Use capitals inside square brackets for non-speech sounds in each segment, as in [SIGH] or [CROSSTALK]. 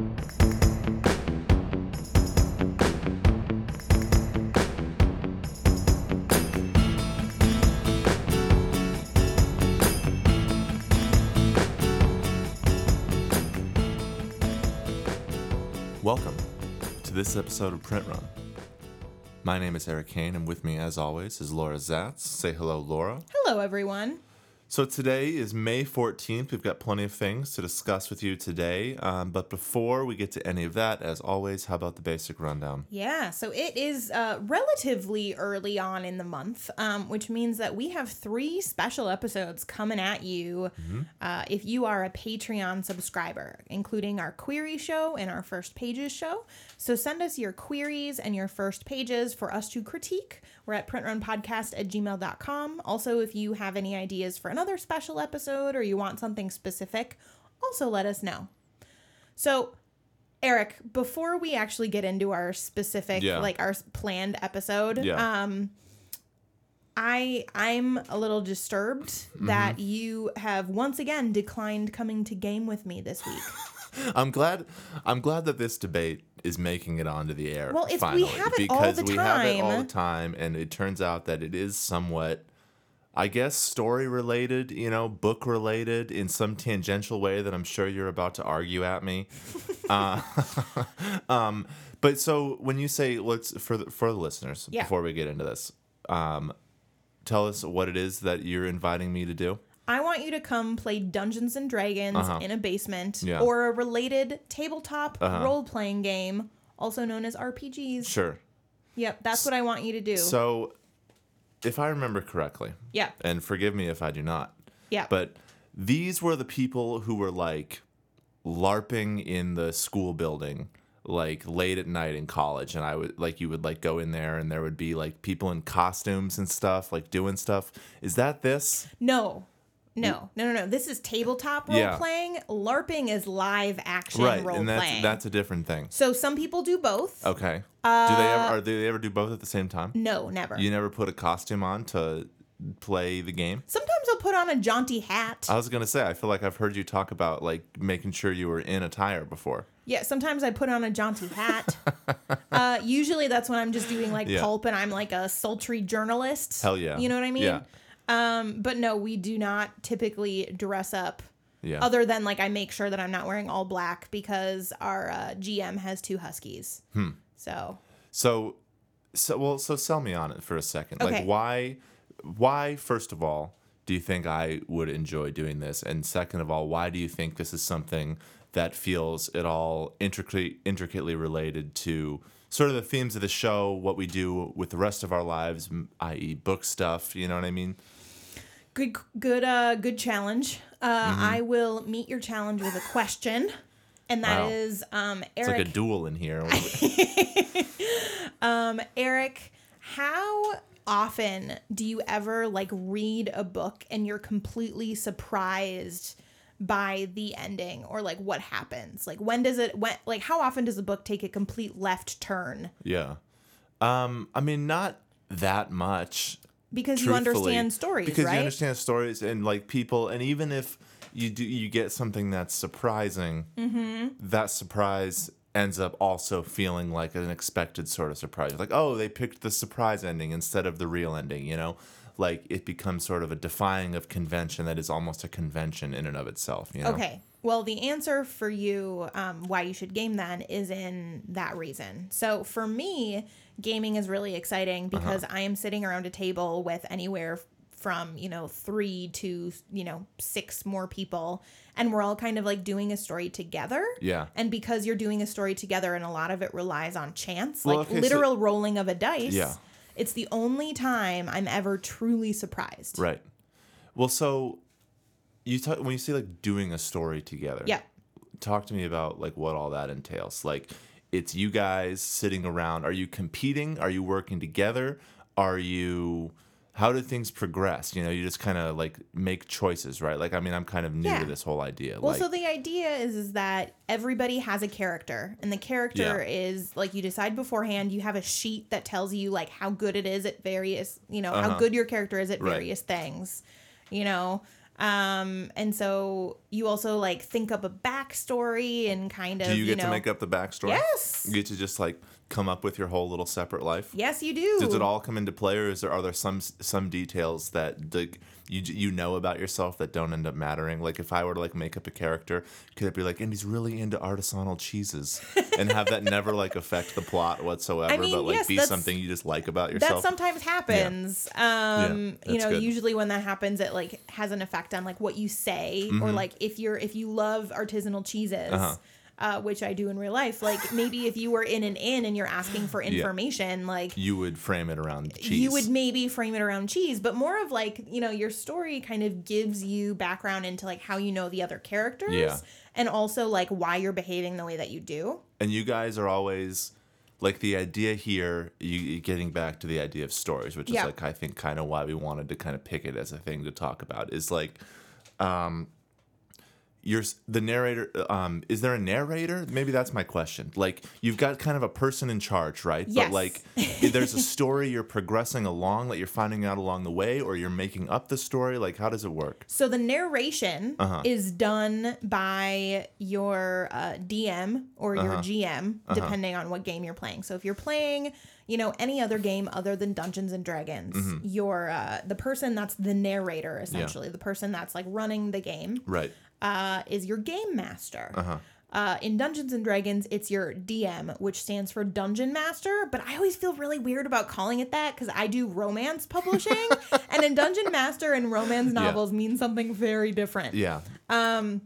Welcome to this episode of Print Run. My name is Eric Kane, and with me, as always, is Laura Zats. Say hello, Laura. Hello, everyone. So today is May 14th. We've got plenty of things to discuss with you today. Um, but before we get to any of that, as always, how about the basic rundown? Yeah, so it is uh, relatively early on in the month, um, which means that we have three special episodes coming at you uh, if you are a Patreon subscriber, including our query show and our first pages show. So send us your queries and your first pages for us to critique. We're at printrunpodcast at gmail.com. Also, if you have any ideas for another special episode or you want something specific, also let us know. So, Eric, before we actually get into our specific, Yeah. like our planned episode, Yeah. um, I I'm a little disturbed Mm-hmm. that you have once again declined coming to game with me this week. [LAUGHS] I'm glad. I'm glad that this debate is making it onto the air. Well, it's- we have it all because the we have it all the time, and it turns out that it is somewhat, I guess, story related. You know, book related in some tangential way that I'm sure you're about to argue at me. [LAUGHS] uh, [LAUGHS] um, but so when you say let's for the, for the listeners Yeah. before we get into this, um, tell us what it is that you're inviting me to do. I want you to come play Dungeons and Dragons Uh-huh. in a basement Yeah. or a related tabletop Uh-huh. role playing game, also known as RPGs. Sure. Yep, that's what I want you to do. So, if I remember correctly, yeah, and forgive me if I do not, yeah. but these were the people who were like larping in the school building like late at night in college and i would like you would like go in there and there would be like people in costumes and stuff like doing stuff is that this No. No, no, no, no. This is tabletop role Yeah. playing. LARPing is live action right role and that's playing. that's a different thing so some people do both. okay do they ever are, do they ever do both at the same time No, never. you never put a costume on to play the game Sometimes I'll put on a jaunty hat. i was gonna say i feel like i've heard you talk about like making sure you were in attire before yeah, sometimes I put on a jaunty hat. [LAUGHS] uh, usually that's when I'm just doing like Yeah. pulp and I'm like a sultry journalist. Hell yeah. You know what I mean? Yeah. Um, but no, we do not typically dress up. yeah Other than like I make sure that I'm not wearing all black because our uh, GM has two huskies. Hmm. So So, so well, so sell me on it for a second. Okay. Like, why, why? First of all, do you think I would enjoy doing this? And second of all, why do you think this is something that feels at all intricately, intricately related to sort of the themes of the show, what we do with the rest of our lives, i.e., book stuff? You know what I mean? Good, good, uh, good challenge. Uh, Mm-hmm. I will meet your challenge with a question, and that Wow. is, um, It's Eric. like a duel in here. [LAUGHS] Um, Eric, how often do you ever like read a book and you're completely surprised by the ending or like what happens? Like when does it when like how often does a book take a complete left turn? yeah. Um, I mean, not that much. Because you understand stories, right? because right? you understand stories and like people and even if you do you get something that's surprising Mm-hmm. that surprise ends up also feeling like an expected sort of surprise like oh they picked the surprise ending instead of the real ending you know like it becomes sort of a defying of convention that is almost a convention in and of itself you know Okay. Well, the answer for you, um, why you should game then, is in that reason. So for me, gaming is really exciting Uh-huh. because I am sitting around a table with anywhere from you know three to you know six more people, and we're all kind of like doing a story together. yeah And because you're doing a story together, and a lot of it relies on chance, Well, like okay, so- literal rolling of a dice. Yeah. It's the only time I'm ever truly surprised. right well so you talk when you say like doing a story together Yeah. talk to me about like what all that entails like it's you guys sitting around are you competing are you working together are you how do things progress you know you just kind of like make choices right like i mean i'm kind of new Yeah. to this whole idea Well, like so the idea is is that everybody has a character, and the character Yeah. is like you decide beforehand. You have a sheet that tells you like how good it is at various, you know, Uh-huh. how good your character is at Right. various things, you know. Um, and so you also like think up a backstory and kind of Do you get know, to make up the backstory? Yes. You get to just like come up with your whole little separate life. Yes, you do. Does it all come into play, or is there are there some some details that like you you know about yourself that don't end up mattering? Like if I were to like make up a character, could it be like, and he's really into artisanal cheeses, and have that never like affect the plot whatsoever, I mean, but like yes, be something you just like about yourself. that sometimes happens. Um, you know, good. usually when that happens, it like has an effect on like what you say, Mm-hmm. or like if you're if you love artisanal cheeses. Uh-huh. Uh, which I do in real life. Like maybe if you were in an inn and you're asking for Yeah. information, like you would frame it around cheese. you would maybe frame it around cheese, but more of like, you know, your story kind of gives you background into like how you know the other characters Yeah. and also like why you're behaving the way that you do. and you guys are always like the idea here you you getting back to the idea of stories which is Yeah. like i think kind of why we wanted to kind of pick it as a thing to talk about is like um you're the narrator um is there a narrator maybe that's my question like you've got kind of a person in charge right Yes. but like [LAUGHS] there's a story you're progressing along that you're finding out along the way or you're making up the story like how does it work So the narration Uh-huh. is done by your uh, DM or your Uh-huh. GM, depending on what game you're playing. So if you're playing, you know, any other game other than Dungeons and Dragons, Mm-hmm. you're uh, the person that's the narrator, essentially, the person that's like running the game. right uh, is your game master. Uh-huh. Uh, in Dungeons and Dragons, it's your DM, which stands for Dungeon Master. But I always feel really weird about calling it that because I do romance publishing, [LAUGHS] and in Dungeon Master and romance novels mean something very different. yeah Um,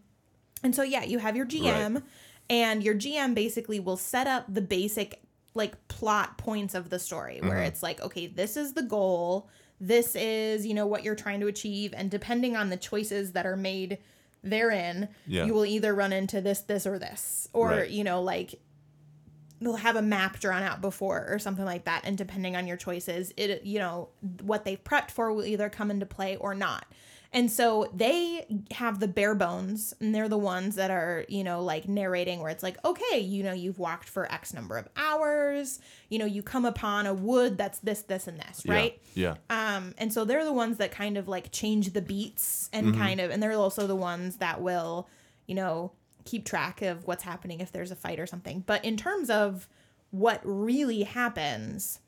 And so yeah, you have your GM, Right. and your GM basically will set up the basic like plot points of the story where Mm-hmm. it's like, okay, this is the goal, this is, you know, what you're trying to achieve, and depending on the choices that are made therein, Yeah. you will either run into this, this, or this. Or, Right. you know, like they'll have a map drawn out before or something like that and depending on your choices it you know what they've prepped for will either come into play or not and so they have the bare bones and they're the ones that are you know like narrating where it's like okay you know you've walked for x number of hours you know you come upon a wood that's this this and this right yeah um, and so they're the ones that kind of like change the beats and Mm-hmm. kind of, and they're also the ones that will, you know, keep track of what's happening if there's a fight or something. But in terms of what really happens,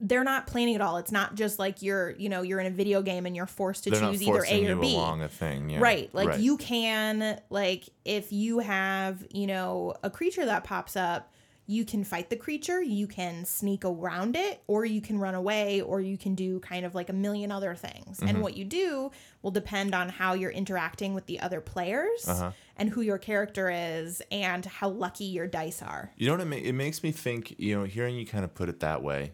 they're not planning at all. It's not just like you're, you know, you're in a video game and you're forced to they're choose either A or B. along a thing yeah Right. Like Right. you can like if you have, you know, a creature that pops up, you can fight the creature, you can sneak around it, or you can run away, or you can do kind of like a million other things. Mm-hmm. And what you do will depend on how you're interacting with the other players Uh-huh. and who your character is and how lucky your dice are. You know what it, ma- it makes me think, you know, hearing you kind of put it that way,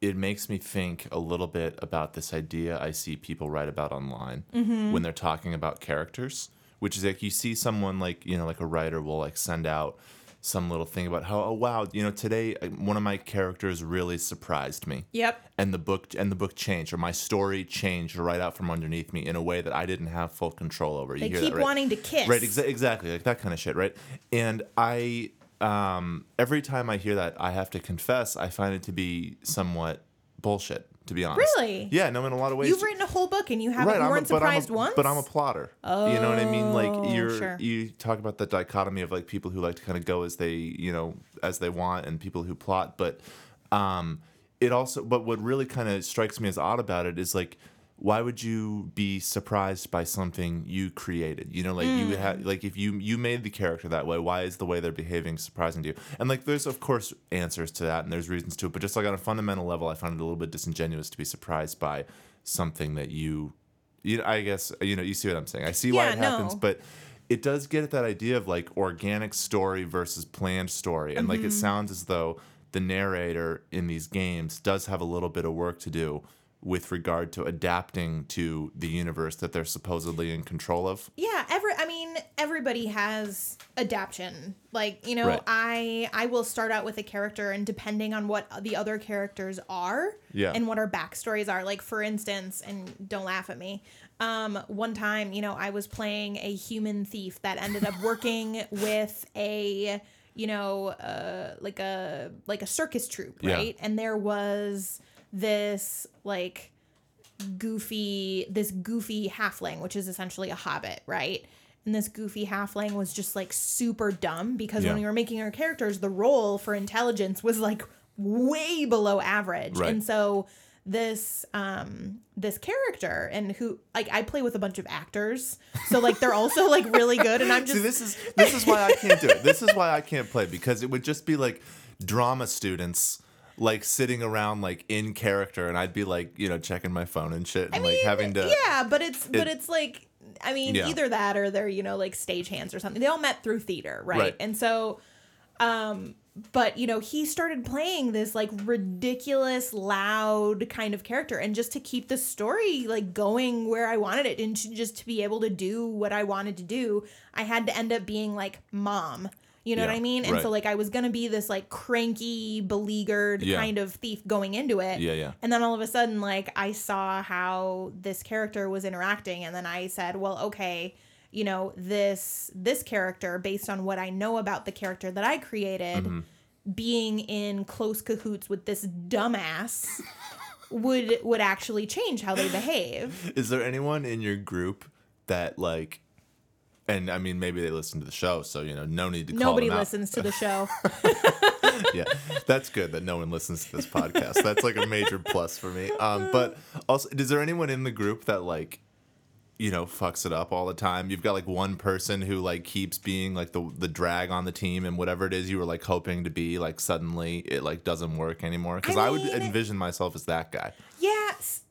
it makes me think a little bit about this idea I see people write about online Mm-hmm. when they're talking about characters, which is like you see someone like, you know, like a writer will like send out some little thing about how, oh, wow, you know, today uh, one of my characters really surprised me. Yep. And the book and the book changed, or my story changed right out from underneath me in a way that I didn't have full control over. You They hear keep that, right? wanting to kiss. Right, exa- exactly, like that kind of shit, right? And I, um, every time I hear that, I have to confess, I find it to be somewhat bullshit, to be honest. Really? Yeah, no, in a lot of ways. You've written a whole book and you haven't a- weren't but I'm a- surprised once? But I'm a plotter. you know what I mean? Oh, Like you're sure. you talk about the dichotomy of like people who like to kind of go as they you know as they want and people who plot, but um, it also but what really kind of strikes me as odd about it is like why would you be surprised by something you created you know like you would Hmm. have like if you you made the character that way why is the way they're behaving surprising to you and like there's of course answers to that and there's reasons to it but just like on a fundamental level i find it a little bit disingenuous to be surprised by something that you you know, i guess you know you see what i'm saying i see why Yeah, it happens no. but it does get at that idea of like organic story versus planned story and Mm-hmm. like it sounds as though the narrator in these games does have a little bit of work to do with regard to adapting to the universe that they're supposedly in control of. Yeah, every I mean everybody has adaptation. Like, you know, Right. I I will start out with a character and depending on what the other characters are Yeah. and what our backstories are, like for instance, and don't laugh at me. Um one time, you know, I was playing a human thief that ended up working [LAUGHS] with a you know, uh like a like a circus troupe, Yeah. right? And there was this like goofy this goofy halfling, which is essentially a hobbit, right? And this goofy halfling was just like super dumb because when we were making our characters, the role for intelligence was like way below average. Right. And so this um this character and who like I play with a bunch of actors. So like they're also like really good and I'm [LAUGHS] just See, this is this is why I can't do it. This is why I can't play because it would just be like drama students like sitting around like in character, and I'd be like you know checking my phone and shit, and I like having to. Yeah, but it's but it's like I mean, Yeah. either that or they're, you know, like stagehands or something. They all met through theater, right? Right. And so um but you know, he started playing this like ridiculous loud kind of character and just to keep the story like going where I wanted it and to, just to be able to do what I wanted to do, I had to end up being like mom. You know what I mean? And right. so like I was going to be this like cranky, beleaguered Yeah. kind of thief going into it. Yeah, yeah. And then all of a sudden, like, I saw how this character was interacting, and then I said, well, okay, you know, this this character, based on what I know about the character that I created, Mm-hmm. being in close cahoots with this dumbass would would actually change how they behave. [LAUGHS] Is there anyone in your group that like? And I mean, maybe they listen to the show, so you know, no need to call Nobody listens to the show. [LAUGHS] yeah, that's good that no one listens to this podcast. That's like a major plus for me. Um, but also, is there anyone in the group that like, you know, fucks it up all the time? You've got like one person who like keeps being like the the drag on the team, and whatever it is you were like hoping to be, like suddenly it like doesn't work anymore. Because I, I would envision myself as that guy.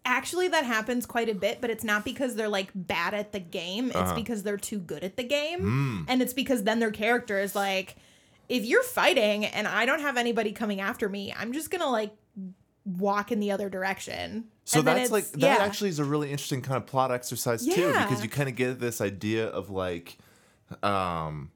Yeah, actually, that happens quite a bit, but it's not because they're like bad at the game. It's Uh-huh. because they're too good at the game. Hmm. And it's because then their character is like, if you're fighting and I don't have anybody coming after me, I'm just gonna like walk in the other direction. So And that's like that yeah. actually is a really interesting kind of plot exercise too, because you kind of get this idea of like, um,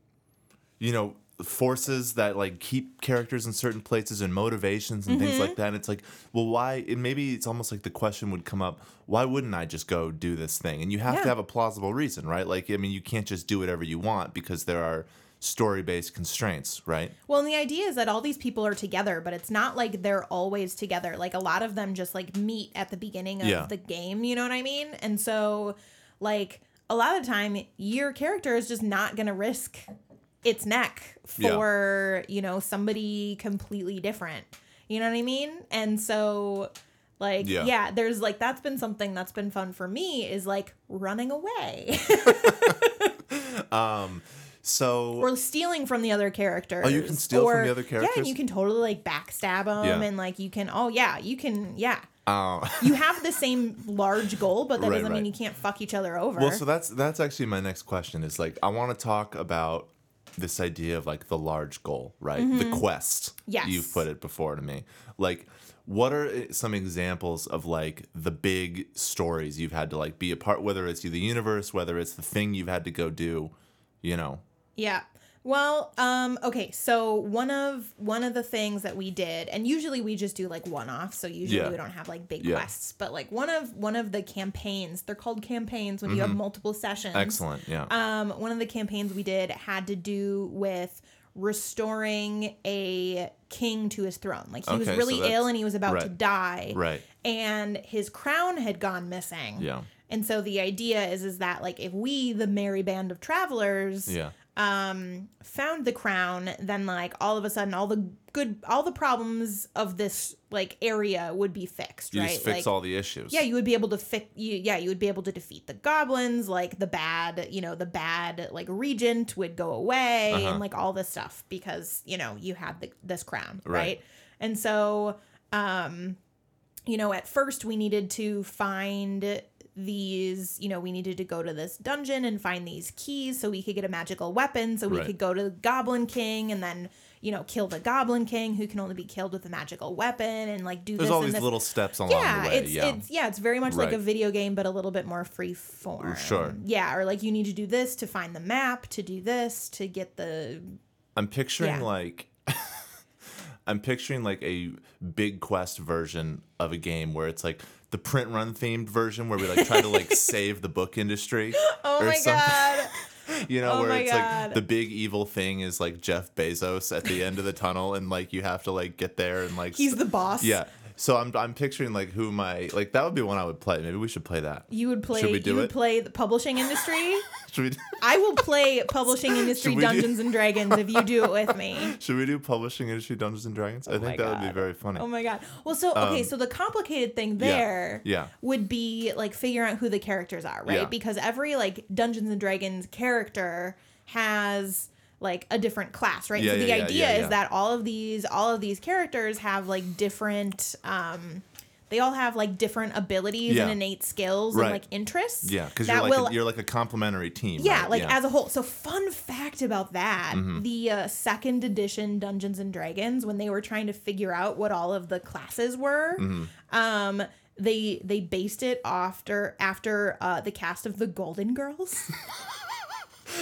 you know, forces that like keep characters in certain places and motivations and Mm-hmm. things like that. And it's like, well, why? And maybe it's almost like the question would come up: Why wouldn't I just go do this thing? And you have Yeah. to have a plausible reason, right? Like, I mean, you can't just do whatever you want because there are story-based constraints, right? Well, and the idea is that all these people are together, but it's not like they're always together. Like a lot of them just like meet at the beginning of Yeah. the game, you know what I mean? And so like a lot of the time your character is just not going to risk its neck Yeah. for, you know, somebody completely different. You know what I mean? And so like Yeah. yeah. there's like that's been something that's been fun for me is like running away [LAUGHS] um So or stealing from the other characters. Oh, you can steal from the other Yeah, and you can totally like backstab them, Yeah. and like you can. Oh yeah, you can. Yeah, uh, you [LAUGHS] have the same large goal, but that Right, doesn't right. mean you can't fuck each other over. Well, so that's that's actually my next question is like I want to talk about this idea of like the large goal, right? The quest. Mm-hmm. Yes. You've put it before to me. Like what are uh, some examples of like the big stories you've had to like be a part whether it's you the universe, whether it's the thing you've had to go do, you know. Yeah. Well, um, okay, so one of one of the things that we did, and usually we just do like one off, so usually Yeah. we don't have like big Yeah. quests, but like one of one of the campaigns, they're called campaigns when you have multiple sessions. Mm-hmm. Excellent. Yeah. Um, one of the campaigns we did had to do with restoring a king to his throne. Like he was Okay, so really that's- ill and he was about to die. right. And his crown had gone missing. Yeah. And so the idea is is that like if we, the merry band of travelers, Yeah. Um found the crown then like all of a sudden all the good all the problems of this like area would be fixed You right just fix like all the issues. yeah you would be able to fix you yeah you would be able to defeat the goblins like the bad you know the bad like regent would go away Uh-huh. and like all this stuff because you know you had the, this crown Right. right and so um you know at first we needed to find these you know we needed to go to this dungeon and find these keys so we could get a magical weapon so we Right. could go to the goblin king and then you know kill the goblin king who can only be killed with a magical weapon and like do There's this all these this little steps along yeah, the way. it's yeah. it's yeah, it's very much like a video game, but a little bit more free form. Sure. Yeah, or like you need to do this to find the map, to do this to get the I'm picturing Yeah. like [LAUGHS] I'm picturing like a big quest version of a game where it's like the print run themed version where we like try to like [LAUGHS] save the book industry. Oh or my something. god. [LAUGHS] You know, Oh where it's God. like the big evil thing is like Jeff Bezos at the end of the tunnel and like you have to like get there and like He's the boss. Yeah. So I'm I'm picturing like who my like that would be one I would play. Maybe we should play that. You would play. Should we do you would play the publishing industry. [LAUGHS] Should we [LAUGHS] I will play publishing [LAUGHS] industry we do- Dungeons and Dragons if you do it with me. should we do publishing industry Dungeons and Dragons? I my think that would be very funny. Oh my god. Well, so okay, so the complicated thing there Um, yeah. would be like figuring out who the characters are, right? Yeah. Because every like Dungeons and Dragons character has like a different class, right? Yeah, so the yeah, idea yeah, is that all of these all of these characters have like different um they all have like different abilities and innate skills Right. and like interests. yeah, because you're like will a, you're like a complementary team. yeah, right? like as a whole. So fun fact about that: Mm-hmm. the uh, second edition Dungeons and Dragons, when they were trying to figure out what all of the classes were, Mm-hmm. um, they they based it after after uh, the cast of the Golden Girls. [LAUGHS]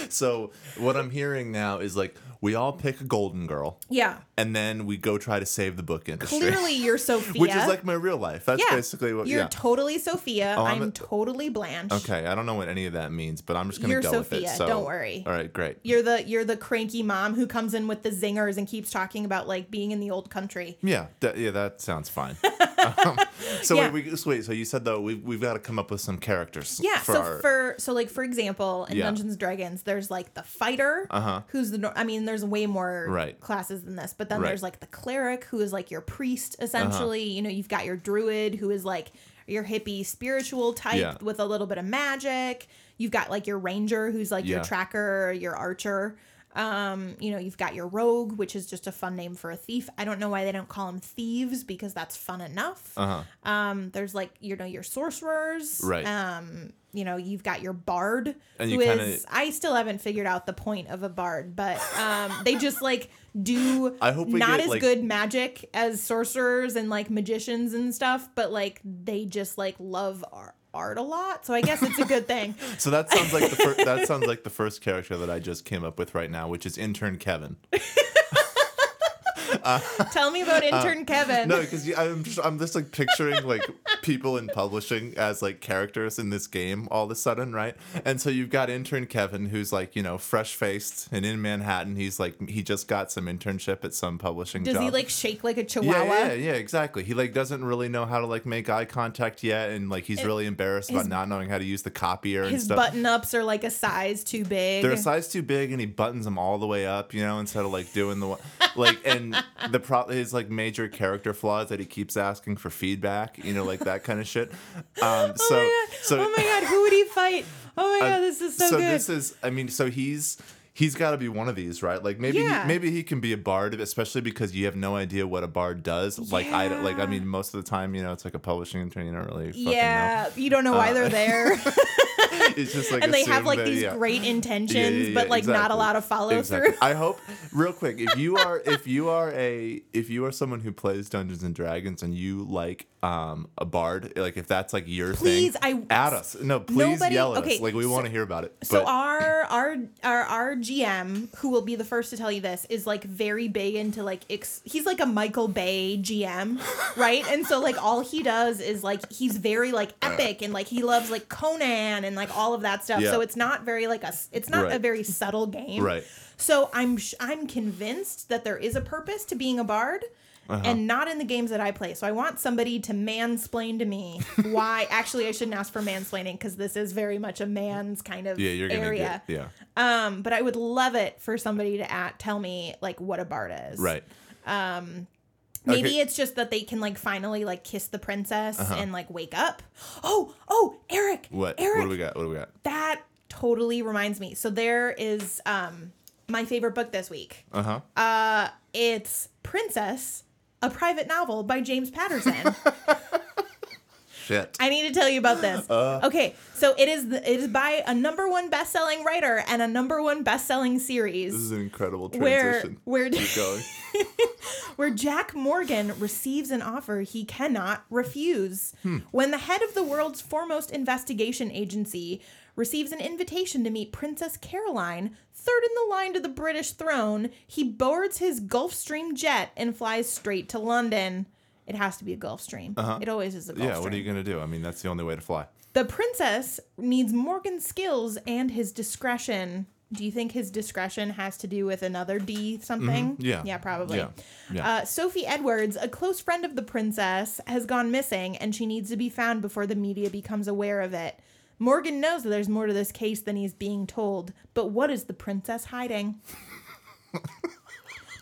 [LAUGHS] So what I'm hearing now is like we all pick a golden girl, yeah, and then we go try to save the book industry. clearly you're Sophia. [LAUGHS] Which is like my real life. That's yeah, basically what. you're yeah. totally Sophia. Oh, I'm I'm, a- totally Blanche. okay, I don't know what any of that means, but I'm just gonna You're go with it. So don't worry. All right, great. You're the you're the cranky mom who comes in with the zingers and keeps talking about like being in the old country. Yeah, yeah, that sounds fine. [LAUGHS] um, so Yeah. wait, we, so wait, so you said though we've we've got to come up with some characters. Yeah, for so our, for so like for example, in. Dungeons and Dragons, there's like the fighter, Uh-huh. who's the I mean, there's way more Right. classes than this, but then Right. Uh-huh. there's like the cleric, who is like your priest essentially. You know, you've got your druid, who is like your hippie spiritual type Yeah. with a little bit of magic. You've got like your ranger, who's like your tracker, your archer. Um, you know, you've got your rogue, which is just a fun name for a thief. I don't know why they don't call them thieves because that's fun enough. uh-huh. Um, there's like you know your sorcerers. Right. Um, you know you've got your bard, And who you is kinda- I still haven't figured out the point of a bard, but um, they just like do I hope not get, as like- good magic as sorcerers and like magicians and stuff, but like they just like love art. Art a lot, so I guess it's a good thing. [LAUGHS] So that sounds like the fir- that sounds like the first character that I just came up with right now, which is intern Kevin. [LAUGHS] [LAUGHS] Tell me about intern Kevin. Uh, No, because I'm just I'm just like picturing like people in publishing as like characters in this game all of a sudden, right? And so you've got intern Kevin, who's like you know fresh faced and in Manhattan. He's like he just got some internship at some publishing Does job. he like shake like a chihuahua? Yeah, yeah, yeah, exactly. He like doesn't really know how to like make eye contact yet, and like he's really embarrassed about not knowing how to use the copier and His stuff. button ups are like a size too big. They're a size too big, and he buttons them all the way up, you know, instead of like doing the one like. And the pro his like major character flaws that he keeps asking for feedback, you know, like that kind of shit. Um, so [LAUGHS] oh my god! so oh my god! Who would he fight? Oh my uh, [LAUGHS] god! This is so, so good. this is i mean so he's he's got to be one of these right like maybe Yeah. he, maybe he can be a bard especially because you have no idea what a bard does like i like i mean most of the time you know it's like a publishing intern you don't really fucking yeah, you don't know why Uh, they're there. [LAUGHS] [LAUGHS] it's just like and they have like that- these yeah. great intentions, yeah, but like not a lot of follow Exactly. through. I hope [LAUGHS] real quick if you are if you are a if you are someone who plays Dungeons and Dragons and you like um a bard like if that's like your Please, thing I- at us no please Nobody- yell at okay, us like we so- want to hear about it So but our our our our GM, who will be the first to tell you this, is like very big into like ex- he's like a Michael Bay GM, right? And so like all he does is like he's very like [LAUGHS] epic and like he loves like Conan and like all of that stuff. Yeah. So it's not very like a it's not a very subtle game. Right. So I'm sh- I'm convinced that there is a purpose to being a bard. Uh-huh. And not in the games that I play. So I want somebody to mansplain to me [LAUGHS] why. Actually, I shouldn't ask for mansplaining because this is very much a man's kind of yeah you're area. get yeah Um, but I would love it for somebody to at, tell me like what a bard is. right Maybe Okay. it's just that they can like finally like kiss the princess Uh-huh. and like wake up. Oh, oh, Eric. what Eric, what do we got what do we got that totally reminds me. So there is um my favorite book this week. uh-huh Uh, it's Princess, a private novel by James Patterson. [LAUGHS] shit I need to tell you about this. Uh. okay, so it is the, it is by a number one best-selling writer and a number one best-selling series. this is an incredible where transition where keep going [LAUGHS] where Jack Morgan receives an offer he cannot refuse. Hmm. When the head of the world's foremost investigation agency receives an invitation to meet Princess Caroline, third in the line to the British throne, he boards his Gulfstream jet and flies straight to London. It has to be a Gulfstream. It always is a. Uh-huh. yeah what are you gonna do i mean that's the only way to fly The princess needs Morgan's skills and his discretion. Do you think his discretion has to do with another D something? Mm-hmm. Yeah. Yeah, probably. Yeah. Yeah. Uh, Sophie Edwards, a close friend of the princess, has gone missing and she needs to be found before the media becomes aware of it. Morgan knows that there's more to this case than he's being told, but what is the princess hiding? [LAUGHS]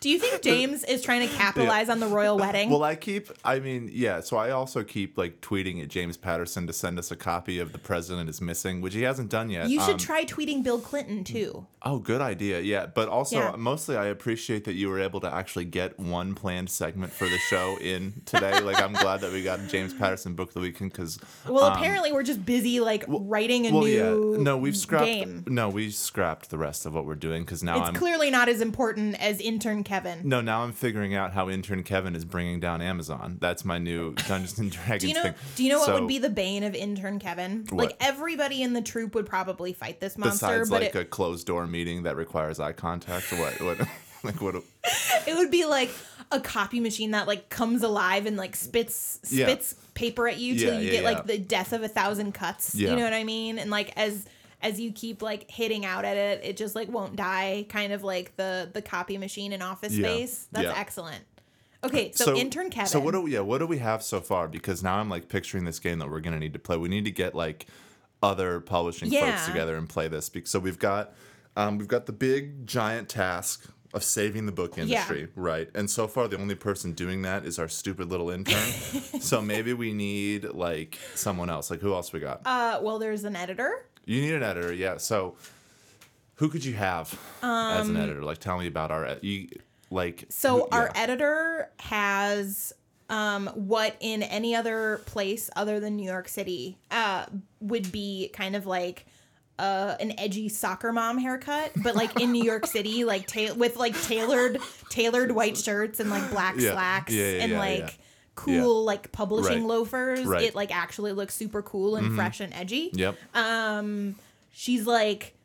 Do you think [LAUGHS] James is trying to [LAUGHS] capitalize on the royal wedding? Well, I keep, I mean, yeah, so I also keep like tweeting at James Patterson to send us a copy of The President is Missing, which he hasn't done yet. you should Um, try tweeting Bill Clinton too. Oh, good idea. Yeah. But also, Yeah. mostly, I appreciate that you were able to actually get one planned segment for the show in today. like, I'm glad that we got James Patterson Book of the Weekend because. Well, apparently we're just busy like writing a Um, Well, new yeah. No, we've scrapped. game. No, we scrapped the rest of what we're doing because now It's I'm. clearly not as important as intern Kevin. No, now I'm figuring out how intern Kevin is bringing down Amazon. That's my new Dungeons and [LAUGHS] Dragons Do you know? thing. Do you know what would be the bane of intern Kevin? What? Like everybody in the troop would probably fight this monster, besides but like it, a closed door meeting that requires eye contact? What? What? [LAUGHS] like what? [LAUGHS] it would be like a copy machine that like comes alive and like spits Yeah. spits paper at you till Yeah, you yeah, get yeah. like the death of a thousand cuts. Yeah. You know what I mean? And like as as you keep like hitting out at it, it just like won't die. Kind of like the the copy machine in Office Yeah. Space. That's Yeah. excellent. Okay, so, intern Kevin. So what do we? Yeah, what do we have so far? Because now I'm like picturing this game that we're gonna need to play. We need to get like other publishing Yeah. folks together and play this. So we've got um, we've got the big giant task of saving the book industry, right? And so far, the only person doing that is our stupid little intern. [LAUGHS] so maybe we need like someone else. Like who else we got? uh, well, there's an editor. You need an editor, yeah. So who could you have as an editor? Like tell me about our you like. So who- our yeah. editor has um, what in any other place other than New York City uh, would be kind of like uh, an edgy soccer mom haircut, but like in New York City, like ta- with like tailored tailored white shirts and like black Yeah. slacks Yeah, and yeah, like yeah. cool like publishing Right. loafers. Right. Mm-hmm. It like actually looks super cool and fresh and edgy. Yep. Um, she's like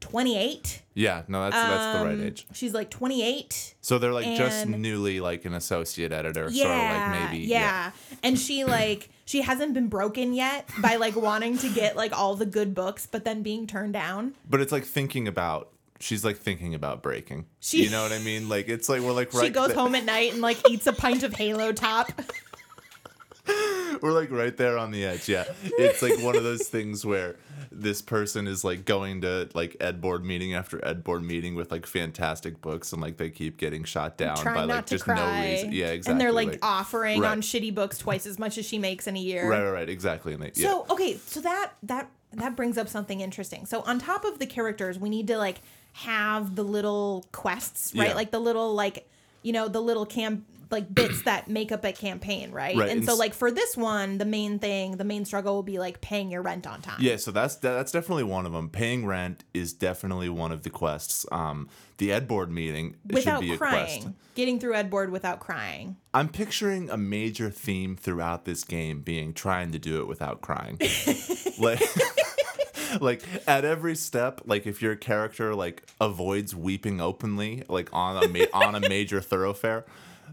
28. Yeah, no, that's that's the right Um, age. She's like 28. So they're like just newly like an associate editor, yeah, sort of like maybe yeah. And she like she hasn't been broken yet by like wanting to get like all the good books, but then being turned down. But it's like thinking about she's like thinking about breaking. She- you know what I mean? Like it's like we're like [LAUGHS] right she goes th- home at night and like eats a pint of Halo Top. [LAUGHS] we're like right there on the edge. Yeah. It's like one of those things where this person is like going to like ed board meeting after ed board meeting with like fantastic books and like they keep getting shot down by like just cry. no reason. Yeah, exactly. And they're like, offering Right. on shitty books twice as much as she makes in a year. right, right, right, exactly. And they, yeah. So okay, so that that that brings up something interesting. So on top of the characters, we need to like have the little quests, right? Yeah. Like the little like you know the little camp like bits that make up a campaign, right? Right, And and so like for this one, the main thing, the main struggle will be like paying your rent on time. Yeah, so that's that's definitely one of them. Paying rent is definitely one of the quests. Um, the ed board meeting Without should be a crying, getting through Ed board without crying. I'm picturing a major theme throughout this game being trying to do it without crying. [LAUGHS] like [LAUGHS] like at every step, like if your character like avoids weeping openly like on a ma- on a major [LAUGHS] thoroughfare,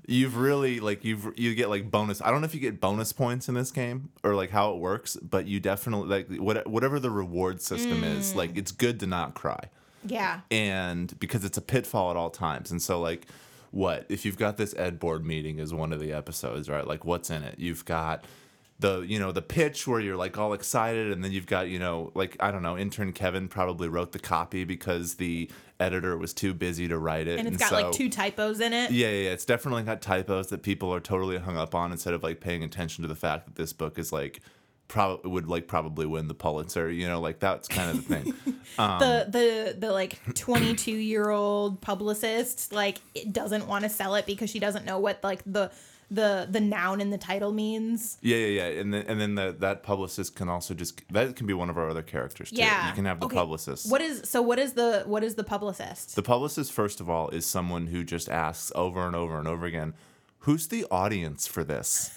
you've really like you've you get like bonus. I don't know if you get bonus points in this game or like how it works, but you definitely like what, whatever the reward system is, mm. like it's good to not cry Yeah. and because it's a pitfall at all times and so like what if you've got this ed board meeting as one of the episodes right like what's in it you've got the you know the pitch where you're like all excited and then you've got you know like i don't know intern kevin probably wrote the copy because the editor was too busy to write it And it's got so, like two typos in it. yeah, yeah, yeah, it's definitely got typos that people are totally hung up on instead of like paying attention to the fact that this book is like probably would like probably win the Pulitzer, you know, like that's kind of the thing. [LAUGHS] Um, the the the like 22 year old publicist like it doesn't want to sell it because she doesn't know what like the the the noun in the title means Yeah, yeah, yeah, and then and then the, that publicist can also just that can be one of our other characters too. yeah you can have the Okay. publicist. what is so what is the what is the publicist the publicist, first of all, is someone who just asks over and over and over again, "Who's the audience for this?"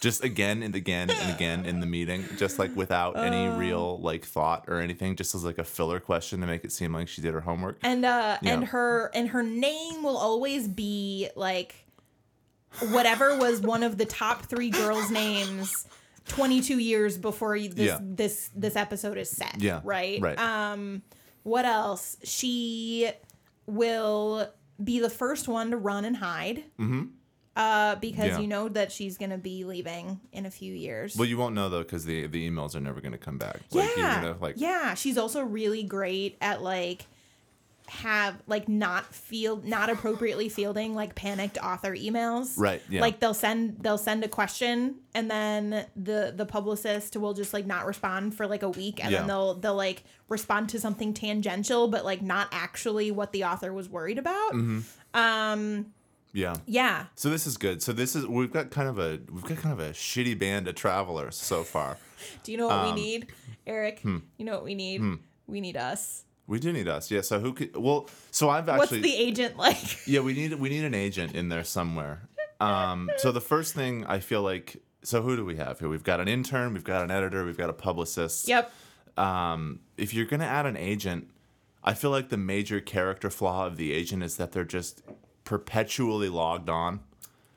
Just again and again and again in the meeting, just like without any Oh. real like thought or anything, just as like a filler question to make it seem like she did her homework. and uh and her and her name will always be like whatever was one of the top three girls names 22 years before this Yeah. this this episode is set Yeah, right right. um What else? She will be the first one to run and hide. Mm-hmm. Uh, because Yeah. you know that she's gonna be leaving in a few years. Well, you won't know though because the the emails are never going to come back. Like, yeah, gonna, like, yeah. She's also really great at like have like not field not appropriately fielding like panicked author emails. Right, yeah. Like they'll send they'll send a question and then the the publicist will just like not respond for like a week and then they'll they'll like respond to something tangential but like not actually what the author was worried about. Mm-hmm. Um Yeah. yeah. So this is good. So this is we've got kind of a we've got kind of a shitty band of travelers so far. [LAUGHS] Do you know what Um, we need, Eric? hmm. You know what we need? We need us. We do need us. Yeah. So who could? Well, so I've actually. What's the agent like? [LAUGHS] yeah, we need we need an agent in there somewhere. Um. So the first thing I feel like. So who do we have here? We've got an intern. We've got an editor. We've got a publicist. yep. um, if you're gonna add an agent, I feel like the major character flaw of the agent is that they're just perpetually logged on.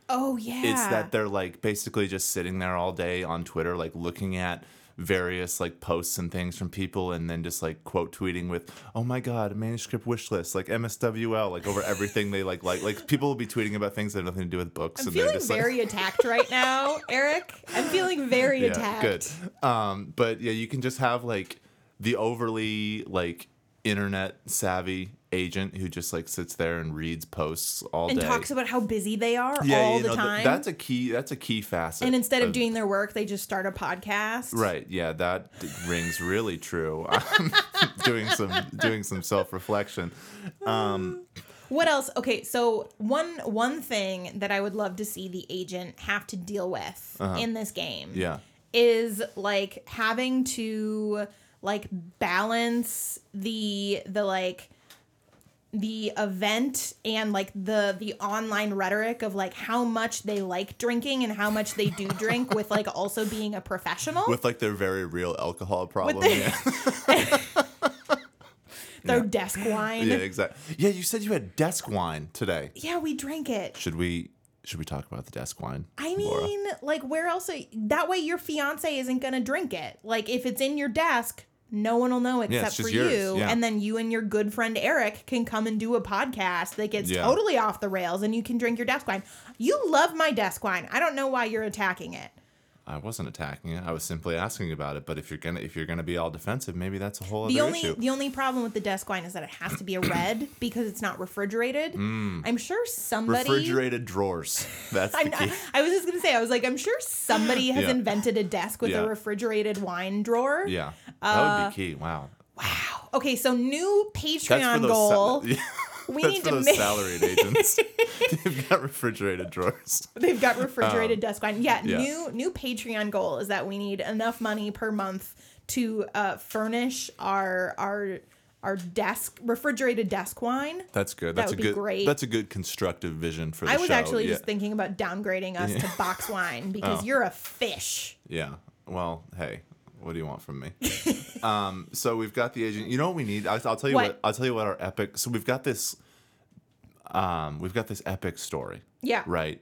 Oh yeah. It's that they're like basically just sitting there all day on Twitter, like looking at various like posts and things from people, and then just like quote tweeting with, "Oh my god, manuscript wish list, like MSWL, like over everything they like like like people will be tweeting about things that have nothing to do with books, I'm and they're feeling just very like, attacked right now, Eric. I'm feeling very [LAUGHS] yeah, attacked. good. Um, but yeah, you can just have like the overly like internet savvy agent who just like sits there and reads posts all And day. And talks about how busy they are yeah, all the know, th- time. that's a key. That's a key facet. and instead of doing their work, they just start a podcast. Right. Yeah, that rings really true. [LAUGHS] I'm doing some doing some self reflection. Um, What else? Okay, so one one thing that I would love to see the agent have to deal with in this game Uh-huh. yeah. is like having to like balance the the like the event and like the the online rhetoric of like how much they like drinking and how much they do [LAUGHS] drink with like also being a professional With like their very real alcohol problem. the- yeah. [LAUGHS] their desk wine yeah, yeah. exactly. Yeah, you said you had desk wine today. Yeah we drank it Should we should we talk about the desk wine? I Laura? mean, like, where else? Are, that way, your fiance isn't gonna drink it. Like, if it's in your desk, no one will know except it's for yours, you. yeah. And then you and your good friend Eric can come and do a podcast that gets Yeah. totally off the rails, and you can drink your desk wine. You love my desk wine. I don't know why you're attacking it. I wasn't attacking it. I was simply asking about it. But if you're gonna if you're gonna be all defensive, maybe that's a whole other The only issue. the only problem with the desk wine is that it has to be a [COUGHS] red because it's not refrigerated. I'm sure somebody. Mm. Refrigerated drawers. [LAUGHS] That's the I'm, key. I, I was just gonna say, I was like, I'm sure somebody has Yeah. invented a desk with Yeah. a refrigerated wine drawer. yeah, that Uh, would be key. Wow. Wow. Okay, so new That's Patreon for those goal. sa- [LAUGHS] yeah. We That's need for to those make. salaried agents. [LAUGHS] They've got refrigerated drawers. They've got refrigerated desk wine. Yeah, Um, yeah. new new Patreon goal is that we need enough money per month to uh, furnish our our our desk refrigerated desk wine. That's good. That's would a be great. That's a good constructive vision for the I was show. actually yeah. just thinking about downgrading us to box wine [LAUGHS] because Oh. you're a fish. Yeah. Well, hey, what do you want from me? [LAUGHS] um, so we've got the agent. You know what we need? I'll, I'll tell you what? What? I'll tell you what our epic. So we've got this. Um, we've got this epic story, Yeah. right?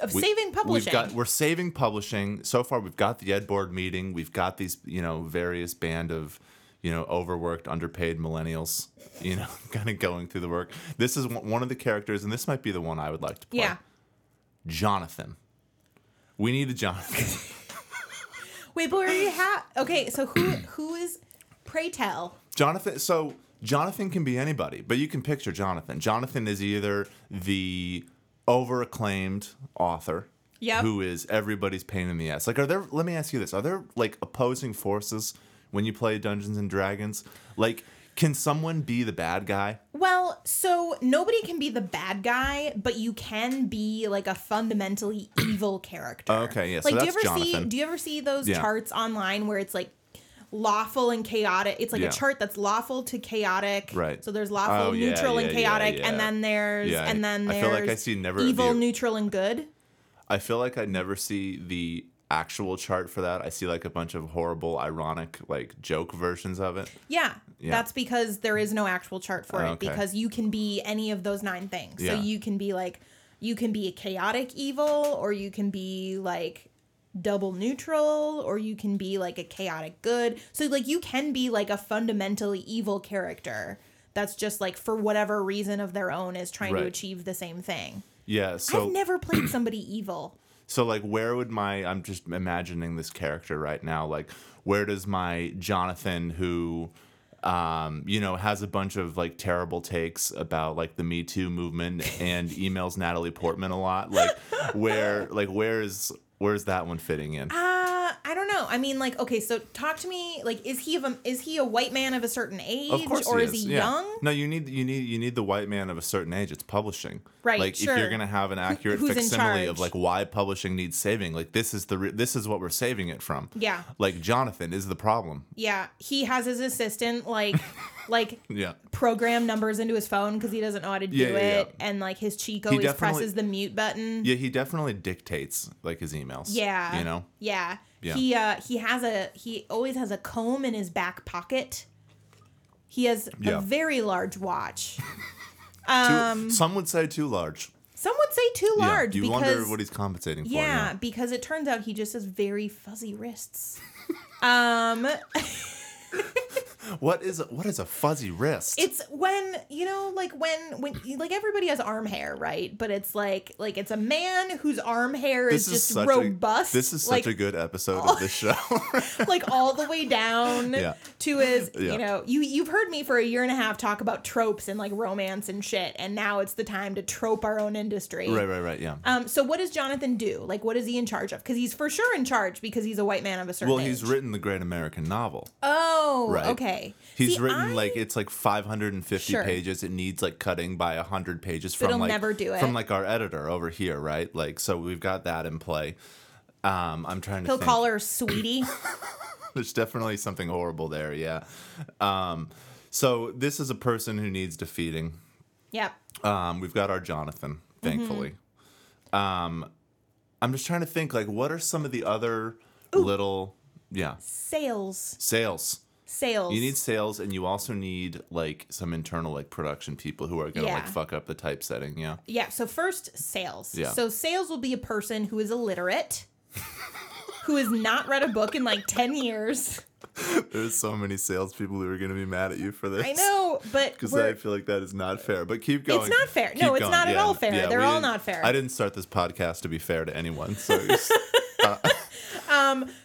Of We- saving publishing. We've got we're saving publishing. So far, we've got the ed board meeting. We've got these, you know, various band of, you know, overworked, underpaid millennials, you know, [LAUGHS] kind of going through the work. This is one one of the characters, and this might be the one I would like to play. yeah. Jonathan. We need a Jonathan. [LAUGHS] Wait, but we have okay. So who who is? Pray tell. Jonathan. So Jonathan can be anybody, but you can picture Jonathan. Jonathan is either the over acclaimed author. Yep. Who is everybody's pain in the ass? Like, are there? Let me ask you this: Are there like opposing forces when you play Dungeons and Dragons? Like, can someone be the bad guy? Well, so nobody can be the bad guy, but you can be like a fundamentally evil [COUGHS] character. Okay, yeah, so Like, do that's you ever see? Do you ever see those Yeah. charts online where it's like lawful and chaotic? It's like Yeah. a chart that's lawful to chaotic. Right. So there's lawful, Oh, neutral, and yeah, yeah, chaotic, and then there's and then I feel like I see never evil, the- neutral, and good. I feel like I never see the actual chart for that. I see like a bunch of horrible, ironic, like joke versions of it. Yeah, Yeah. that's because there is no actual chart for it Okay. because you can be any of those nine things. Yeah. So you can be like you can be a chaotic evil or you can be like double neutral or you can be like a chaotic good. So like you can be like a fundamentally evil character that's just like for whatever reason of their own is trying Right. to achieve the same thing. Yeah. So I've never played somebody evil. So like where would my I'm just imagining this character right now like where does my Jonathan who um you know has a bunch of like terrible takes about like the Me Too movement and [LAUGHS] emails Natalie Portman a lot like where like where is where's that one fitting in? Uh, I don't know. I mean, like, okay, so talk to me. Like, is he of a, is he a white man of a certain age, Of course or he is, he yeah. young? No, you need you need you need the white man of a certain age. It's publishing, Right, Like sure. if you're gonna have an accurate facsimile of like why publishing needs saving, like this is the re- this is what we're saving it from. Yeah. Like Jonathan is the problem. Yeah, he has his assistant like, [LAUGHS] like Yeah. program numbers into his phone because he doesn't know how to do Yeah, yeah, it, yeah. and like his cheek He always presses the mute button. Yeah, he definitely dictates like his emails. Yeah. You know? Yeah. Yeah. He uh he has a he always has a comb in his back pocket. He has Yeah. a very large watch. [LAUGHS] [LAUGHS] Too, Um some would say too large. some would say too Yeah, large You because wonder what he's compensating for. yeah, because it turns out he just has very fuzzy wrists. [LAUGHS] um What is a, what is a fuzzy wrist? it's when you know like when when like everybody has arm hair right but it's like like it's a man whose arm hair is, just robust A, this is like, such a good episode of this [LAUGHS] show. [LAUGHS] like all the way down [LAUGHS] Yeah. to his Yeah. you know you you've heard me for a year and a half talk about tropes and like romance and shit and now it's the time to trope our own industry right, right, right. Yeah. um so what does jonathan do like what is he in charge of because he's for sure in charge because he's a white man of a certain Well, he's age. written the great American novel. oh Right. okay He's See, written I- like it's like 550 Sure. pages. It needs like cutting by 100 pages from he'll like never do it. from like our editor over here, right? Like so we've got that in play. Um, I'm trying to he'll think. call her sweetie [LAUGHS] There's definitely something horrible there, yeah. Um, so this is a person who needs defeating. yep Um, we've got our Jonathan, thankfully. Um, I'm just trying to think, like, what are some of the other little, yeah, sales sales. Sales You need sales, and you also need like some internal like production people who are gonna like fuck up the typesetting. Yeah, Yeah, so first sales. Yeah. So sales will be a person who is illiterate, [LAUGHS] who has not read a book in like 10 years. there's so many salespeople who are gonna be mad at you for this. I know, but [LAUGHS] Because I feel like that is not fair. But keep going. It's not fair. No, Keep it's not at all fair. They're all didn't- fair. I didn't start this podcast to be fair to anyone. So [LAUGHS] just-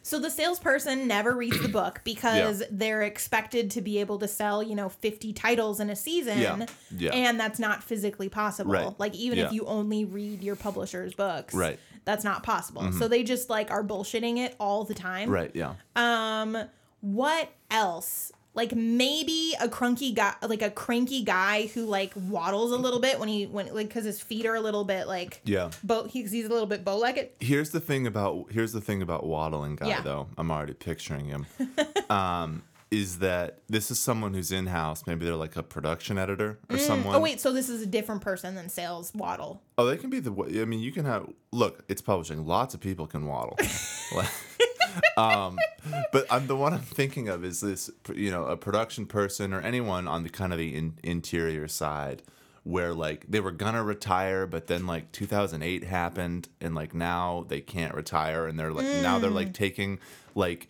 so the salesperson never reads the book [CLEARS THROAT] because they're expected to be able to sell, you know, 50 titles in a season. Yeah. Yeah. And that's not physically possible. Right. Like even Yeah. if you only read your publisher's books, Right. Mm-hmm. that's not possible. So they just like are bullshitting it all the time. right. Yeah. Um, what else? Like maybe a crunky guy, like a cranky guy who like waddles a little bit when he when like because his feet are a little bit like Yeah. bow. He's he's a little bit bow legged. Here's the thing about here's the thing about waddling guy Yeah. though. I'm already picturing him. [LAUGHS] um, is that this is someone who's in house? Maybe they're like a production editor or someone. Oh wait, so this is a different person than sales waddle. Oh, they can be the. I mean, you can have. Look, it's publishing. Lots of people can waddle. [LAUGHS] Um, but I'm the one I'm thinking of is this. You know, a production person or anyone on the kind of the in, interior side, where like they were gonna retire, but then like 2008 happened, and like now they can't retire, and they're like now they're Mm. like taking like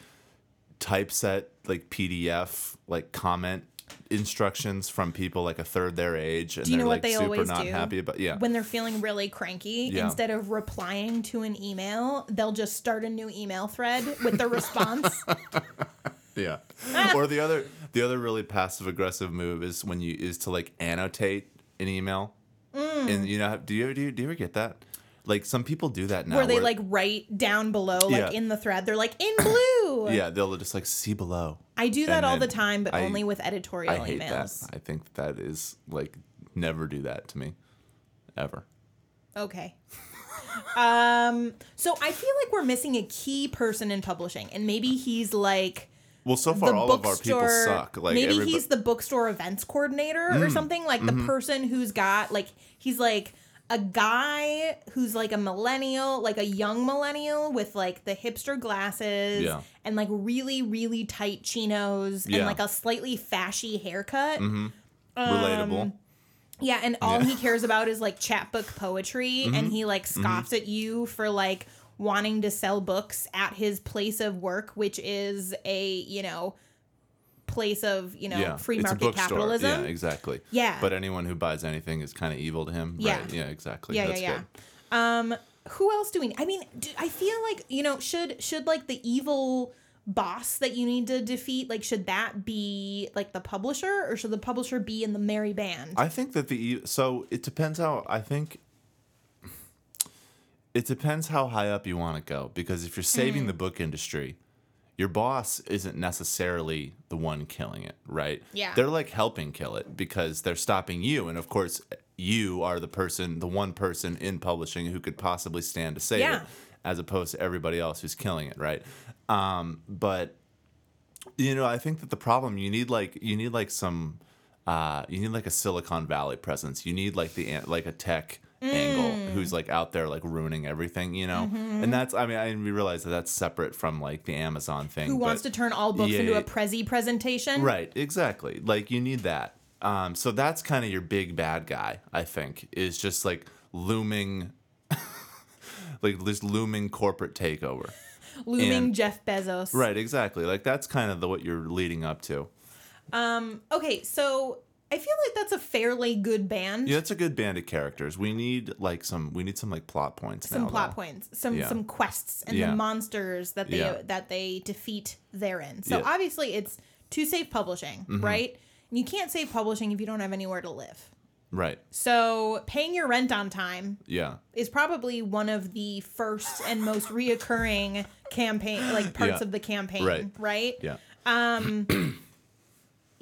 typeset like PDF like comment instructions from people like a third their age and Do you they're know what like they super always not do? happy about yeah When they're feeling really cranky, Yeah. instead of replying to an email, they'll just start a new email thread with the response. [LAUGHS] Yeah. or the other the other really passive aggressive move is when you is to like annotate an email. Mm. And you know do you ever do you, do you ever get that? Like some people do that now. where they like write down below, like Yeah. in the thread, they're like in blue. [CLEARS THROAT] Yeah, they'll just like see below. I do that And all the time, but I- only with editorial I hate emails. that. I think that is like never do that to me. Ever. Okay. [LAUGHS] um, so I feel like we're missing a key person in publishing, and maybe he's like Well, so far all of our people suck. Like maybe everybody, Mm, he's the bookstore events coordinator or something. Like mm-hmm. the person who's got like he's like a guy who's like a millennial, like a young millennial with like the hipster glasses Yeah. and like really really tight chinos and like a slightly fashy haircut. Mm-hmm. Um, relatable. Yeah, and all Yeah. Mm-hmm. he cares about is like chapbook poetry, mm-hmm. and he like mm-hmm. scoffs at you for like wanting to sell books at his place of work, which is a, you know, place of, you know, yeah, free it's market capitalism. Yeah, exactly. Yeah. But anyone who buys anything is kind of evil to him. Yeah. Right? Yeah, exactly. yeah, That's yeah, good. yeah. Um, who else do we? I mean, do, I feel like you know, should should like the evil boss that you need to defeat, like, should that be like the publisher, or should the publisher be in the merry band? I think that the so it depends how I think it depends how high up you want to go because if you're saving Mm. the book industry, your boss isn't necessarily the one killing it, right? Yeah. They're like helping kill it because they're stopping you and of course you are the person, the one person in publishing who could possibly stand to save Yeah. it as opposed to everybody else who's killing it, right? Um, but you know, I think that the problem you need like you need like some uh you need like a Silicon Valley presence. You need like the like a tech angle Mm. who's like out there like ruining everything, you know. Mm-hmm. And that's I mean I we realize that that's separate from like the Amazon thing. who wants to turn all books Yeah, into a. Prezi presentation? Right, exactly. Like you need that. Um, so that's kind of your big bad guy, I think, is just like looming, [LAUGHS] like this looming corporate takeover. [LAUGHS] Looming And- Jeff Bezos. Right, exactly. Like that's kind of the what you're leading up to. Okay, so I feel like that's a fairly good band. Yeah, that's a good band of characters. We need like some. We need some like plot points. some now, plot though. points, some Yeah. some quests, and Yeah. the monsters that they Yeah. that they defeat therein. So Yeah. Mm-hmm. obviously, it's to save publishing, right? And you can't save publishing if you don't have anywhere to live. Right. So paying your rent on time Yeah. is probably one of the first and most reoccurring campaign like parts Yeah. of the campaign, Right. right? Yeah. [CLEARS THROAT]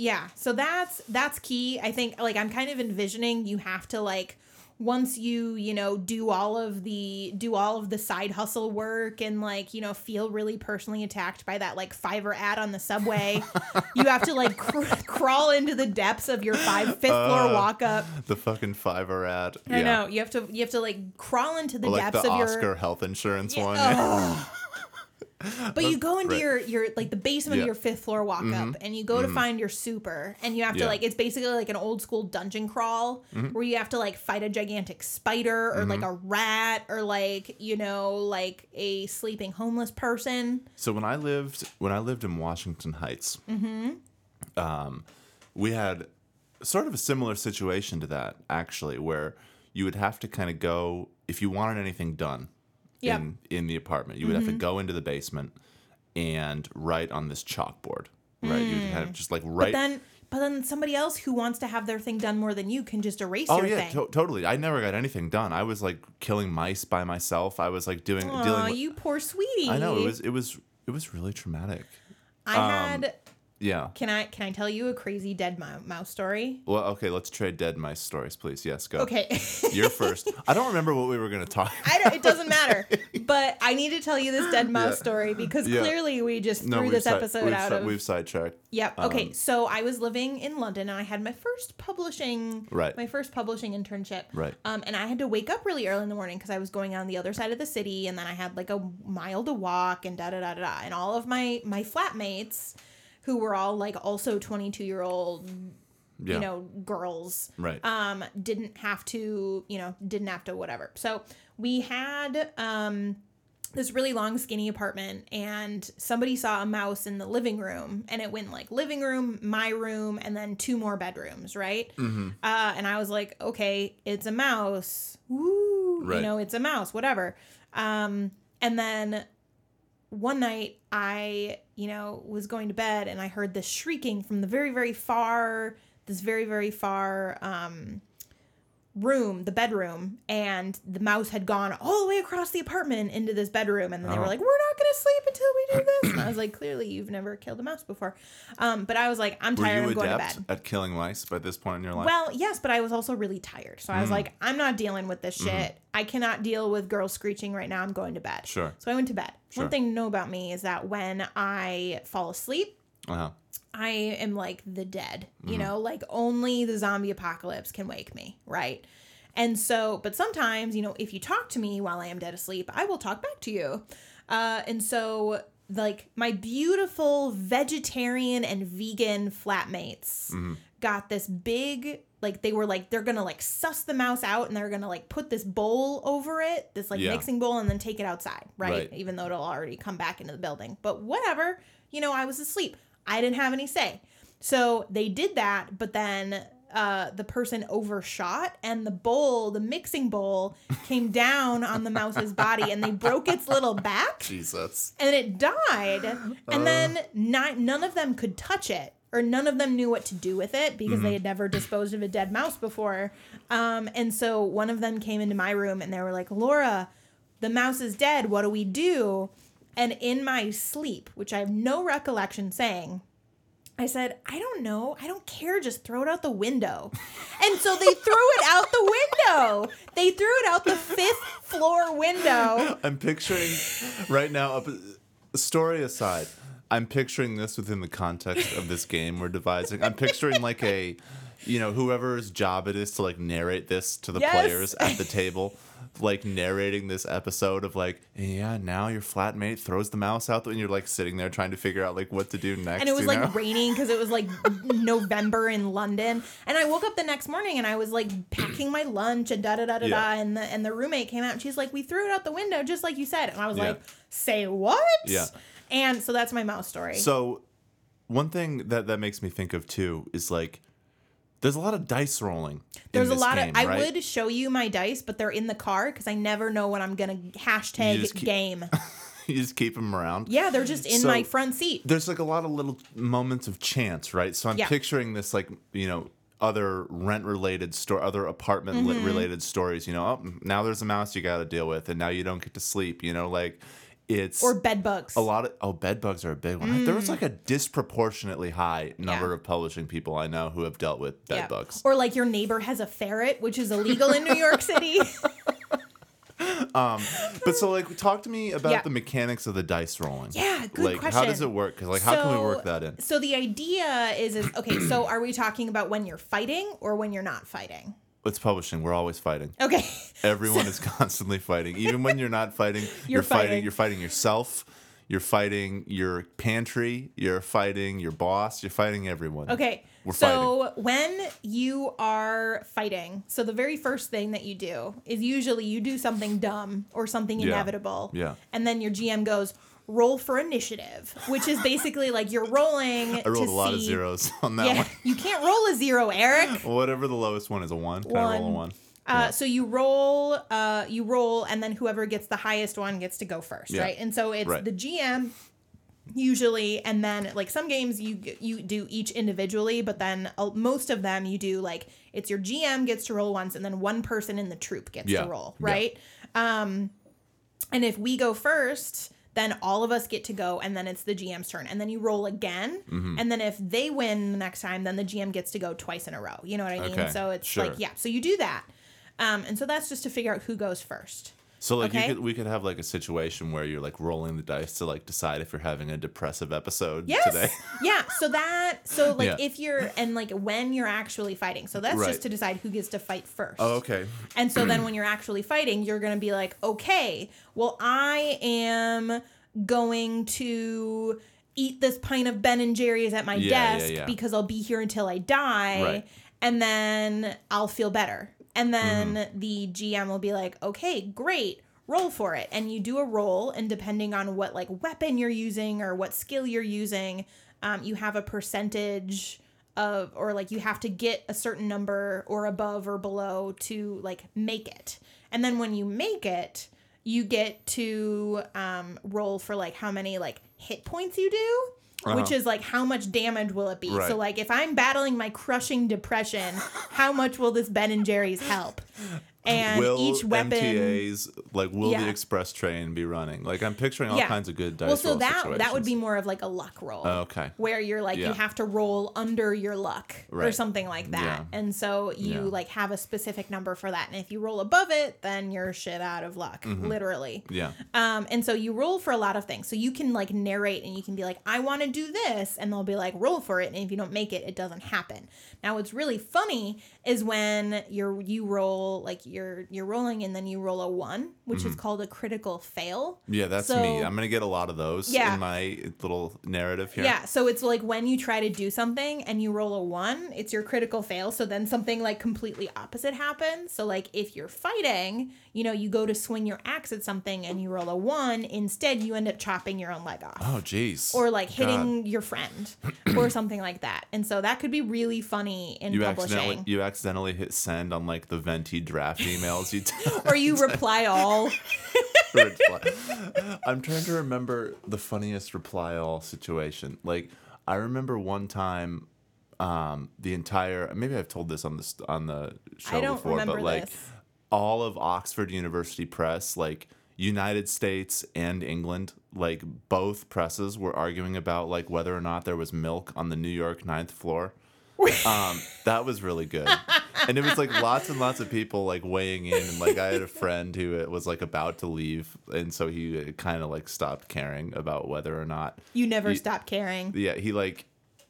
Yeah, so that's that's key. I think like I'm kind of envisioning you have to like once you, you know, do all of the do all of the side hustle work and like, you know, feel really personally attacked by that like Fiverr ad on the subway, [LAUGHS] you have to like cr- crawl into the depths of your five fifth floor uh, walk up. The fucking Fiverr ad. I yeah. know. You have to you have to like crawl into the Or like depths the of Oscar your health insurance Yeah, one. [LAUGHS] [LAUGHS] But you go into right. your your like the basement Yeah. of your fifth floor walk up and you go to find your super and you have to Yeah. like it's basically like an old school dungeon crawl where you have to like fight a gigantic spider or like a rat or like you know like a sleeping homeless person. So when I lived when I lived in Washington Heights, Mm-hmm. um, we had sort of a similar situation to that actually, where you would have to kind of go if you wanted anything done Yep. Mm-hmm. in in the apartment, you would have to go into the basement and write on this chalkboard. Right, you would kind of just like write. Mm. Then but then somebody else who wants to have their thing done more than you can just erase Oh your yeah, to- totally. I never got anything done. I was like killing mice by myself. I was like doing Aw, dealing with. you poor sweetie. I know it was it was it was really traumatic. I um, had Yeah. can I can I tell you a crazy dead mouse story? Well, okay, let's trade dead mice stories, please. Yes, go. Okay. [LAUGHS] You're first. I don't remember what we were going to talk I don't, it doesn't matter. [LAUGHS] But I need to tell you this dead mouse Yeah. story because Yeah. clearly we just threw this episode we've, out si- of. We've sidetracked. Yep. Okay. um, so I was living in London and I had my first publishing. Right. My first publishing internship. Right. Um, and I had to wake up really early in the morning because I was going on the other side of the city, and then I had like a mile to walk, and da da da da da. And all of my my flatmates, who were all like also twenty two year old Yeah. you know girls Right. um didn't have to you know didn't have to whatever so we had um this really long skinny apartment and somebody saw a mouse in the living room and it went like living room my room and then two more bedrooms right Mm-hmm. uh, and i was like okay it's a mouse Woo, Right. you know it's a mouse whatever um and then one night I, you know, was going to bed and I heard this shrieking from the very, very far, this very, very far um, room, the bedroom, and the mouse had gone all the way across the apartment into this bedroom. And then they were Oh. like, "We're not gonna sleep until we do this." And I was like, "Clearly, you've never killed a mouse before." Um, but I was like, "I'm tired. I'm going to bed." at killing mice by this point in your life? Well, yes, but I was also really tired. So I was Mm. like, I'm not dealing with this shit. I cannot deal with girls screeching right now. I'm going to bed. Sure. So I went to bed. Sure. One thing to know about me is that when I fall asleep, uh-huh. I am like the dead. You Mm-hmm. know, like only the zombie apocalypse can wake me, right? And so, but sometimes, you know, if you talk to me while I am dead asleep, I will talk back to you. Uh, and so, like, my beautiful vegetarian and vegan flatmates got this big like they were like they're gonna like suss the mouse out and they're gonna like put this bowl over it this like Yeah. mixing bowl and then take it outside right? Right. even though it'll already come back into the building but whatever you know i was asleep i didn't have any say so they did that but then uh, the person overshot and the bowl the mixing bowl came down on the mouse's body and they broke its little back Jesus. and it died Uh. and then ni- none of them could touch it or none of them knew what to do with it because Mm-hmm. they had never disposed of a dead mouse before um, and so one of them came into my room and they were like laura the mouse is dead what do we do and in my sleep which i have no recollection saying I said, I don't know. I don't care. Just throw it out the window. [LAUGHS] And so they threw it out the window. They threw it out the fifth floor window. I'm picturing right now. Up, story aside, I'm picturing this within the context of this game we're devising. I'm picturing like a, you know, whoever's job it is to like narrate this to the Yes. players at the table, like narrating this episode of like, yeah, now your flatmate throws the mouse out, and you're like sitting there trying to figure out like what to do next. and it was like know? raining because it was like [LAUGHS] November in London. And I woke up the next morning and I was like packing my lunch and da da da da da. Yeah. And the and the roommate came out and she's like, "We threw it out the window just like you said." And I was Yeah. like, "Say what?" Yeah. And so that's my mouse story. So, one thing that that makes me think of too is like, there's a lot of dice rolling. in There's a lot game, of. I right? would show you my dice, but they're in the car because I never know when I'm gonna hashtag keep- game. you just keep [LAUGHS] them around. Yeah, they're just in So- my front seat. there's like a lot of little moments of chance, right? So I'm Yeah. picturing this like you know other rent related store, other apartment Mm-hmm. related stories. You know, oh, now there's a mouse you got to deal with, and now you don't get to sleep. You know, like it's Or bed bugs. a lot of oh bed bugs are a big one. There was like a disproportionately high number Mm. Yeah. of publishing people I know who have dealt with bed Yeah. bugs. Or like your neighbor has a ferret, which is illegal in New York City. [LAUGHS] um, But so like talk to me about Yeah. the mechanics of the dice rolling. Yeah, good like how does it work? Because like how can we work that in? So the idea is, is okay. So are we talking about when you're fighting or when you're not fighting? It's publishing. We're always fighting. Okay. [LAUGHS] Everyone is constantly fighting. Even when you're not fighting, [LAUGHS] you're, fighting. fighting. You're fighting yourself. You're fighting your pantry. You're fighting your boss. You're fighting everyone. Okay. We're so when you are fighting, so the very first thing that you do is usually you do something dumb or something Yeah. inevitable. Yeah. And then your GM goes, roll for initiative, which is basically like you're rolling. [LAUGHS] I rolled to a lot of see- zeros [LAUGHS] on that Yeah. one. You can't roll a zero, Eric. [LAUGHS] Whatever the lowest one is a one. Can I roll a One. one? Uh, So you roll, uh, you roll, and then whoever gets the highest one gets to go first, Yeah. right? And so it's Right. the GM usually, and then like some games you you do each individually, but then uh, most of them you do like it's your GM gets to roll once, and then one person in the troop gets Yeah. to roll, right? Um, and if we go first. Then all of us get to go, and then it's the GM's turn. And then you roll again. Mm-hmm. And then if they win the next time, then the GM gets to go twice in a row. You know what I mean? Okay, So it's sure. like, yeah. So you do that. Um, and so that's just to figure out who goes first. So like Okay. you could we could have like a situation where you're like rolling the dice to like decide if you're having a depressive episode Yes. today. [LAUGHS] yeah. So that so like Yeah. if you're and like when you're actually fighting. So that's Right. just to decide who gets to fight first. Oh, okay. And so then [CLEARS THROAT] when you're actually fighting, you're going to be like, okay, well, I am going to eat this pint of Ben and Jerry's at my yeah, desk yeah. because I'll be here until I die. Right. And then I'll feel better. And then Mm-hmm. the GM will be like, okay, great. Roll for it. And you do a roll, and depending on what like weapon you're using or what skill you're using, um, you have a percentage of or like you have to get a certain number or above or below to like make it and then when you make it you get to um, roll for like how many like hit points you do which Uh-huh. is like how much damage will it be Right. so like if i'm battling my crushing depression how much will this ben and jerry's help and will each weapon MTAs like will Yeah. the express train be running? Like I'm picturing all Yeah. kinds of good dice well so that that would be more of like a luck roll Oh, okay. where you're like Yeah. you have to roll under your luck or something like that Yeah. and so you like have a specific number for that and if you roll above it then you're shit out of luck literally Yeah. um and so you roll for a lot of things so you can like narrate and you can be like i want to do this and they'll be like roll for it and if you don't make it it doesn't happen now what's really funny is when you're you roll like you're you're rolling and then you roll a one, which is mm-hmm. called a critical fail. Yeah, that's So- me. I'm gonna get a lot of those Yeah. in my little narrative here. Yeah, so it's like when you try to do something and you roll a one, it's your critical fail. So then something like completely opposite happens. So like if you're fighting, you know, you go to swing your axe at something and you roll a one, instead you end up chopping your own leg off. Oh, jeez. Or like God. hitting your friend [CLEARS THROAT] or something like that. And so that could be really funny in You publishing. accidentally you accidentally hit send on like the venti draft emails you. [LAUGHS] Or you [LAUGHS] reply all. [LAUGHS] I'm trying to remember the funniest reply all situation. Like I remember one time, um, the entire maybe I've told this on this on the show before, but like this. all of Oxford University Press, like United States and England, like both presses were arguing about like whether or not there was milk on the New York ninth floor. Um, that was really good. And it was like lots and lots of people like weighing in, and like I had a friend who uh, was like about to leave, and so he kind of like stopped caring about whether or not. You never stop caring. Yeah, he like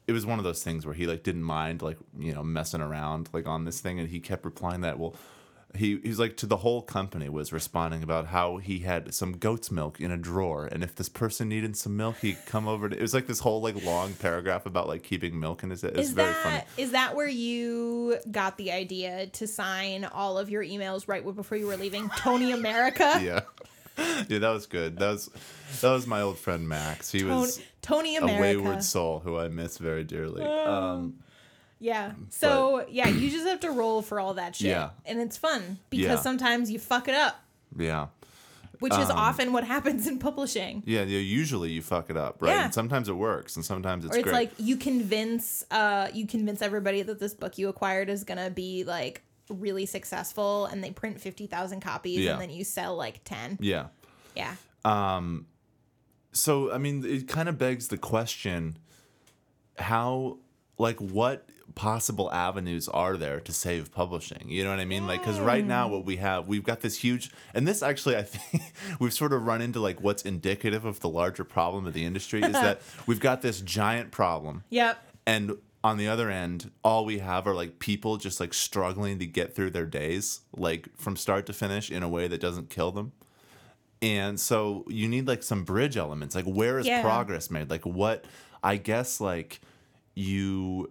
it was one of those things where he like didn't mind like you know messing around like on this thing, and he kept replying that well. He, he was like to the whole company was responding about how he had some goat's milk in a drawer and if this person needed some milk he'd come over to it was like this whole like long paragraph about like keeping milk in his it's Is very that funny. is that where you got the idea to sign all of your emails right before you were leaving [LAUGHS] Tony America? yeah. Yeah that was good. That was that was my old friend max. He Tony, was Tony a America. wayward soul who i miss very dearly. Um Yeah. So yeah, you just have to roll for all that shit. Yeah. And it's fun because Yeah. sometimes you fuck it up, yeah which is Um, often what [LAUGHS] happens in publishing. yeah yeah usually you fuck it up right Yeah. and sometimes it works and sometimes it's Or it's great like you convince uh you convince everybody that this book you acquired is gonna be like really successful and they print fifty thousand copies Yeah. and then you sell like ten. yeah Yeah. Um. So i mean it kind of begs the question how like what possible avenues are there to save publishing you know what i mean? Like because right now mm. what we have we've got this huge and this actually i think [LAUGHS] we've sort of run into like what's indicative of the larger problem of the industry is that [LAUGHS] we've got this giant problem. Yep. and on the other end all we have are like people just like struggling to get through their days like from start to finish in a way that doesn't kill them. And so you need like some bridge elements. Like where is Yeah. progress made? Like what i guess like you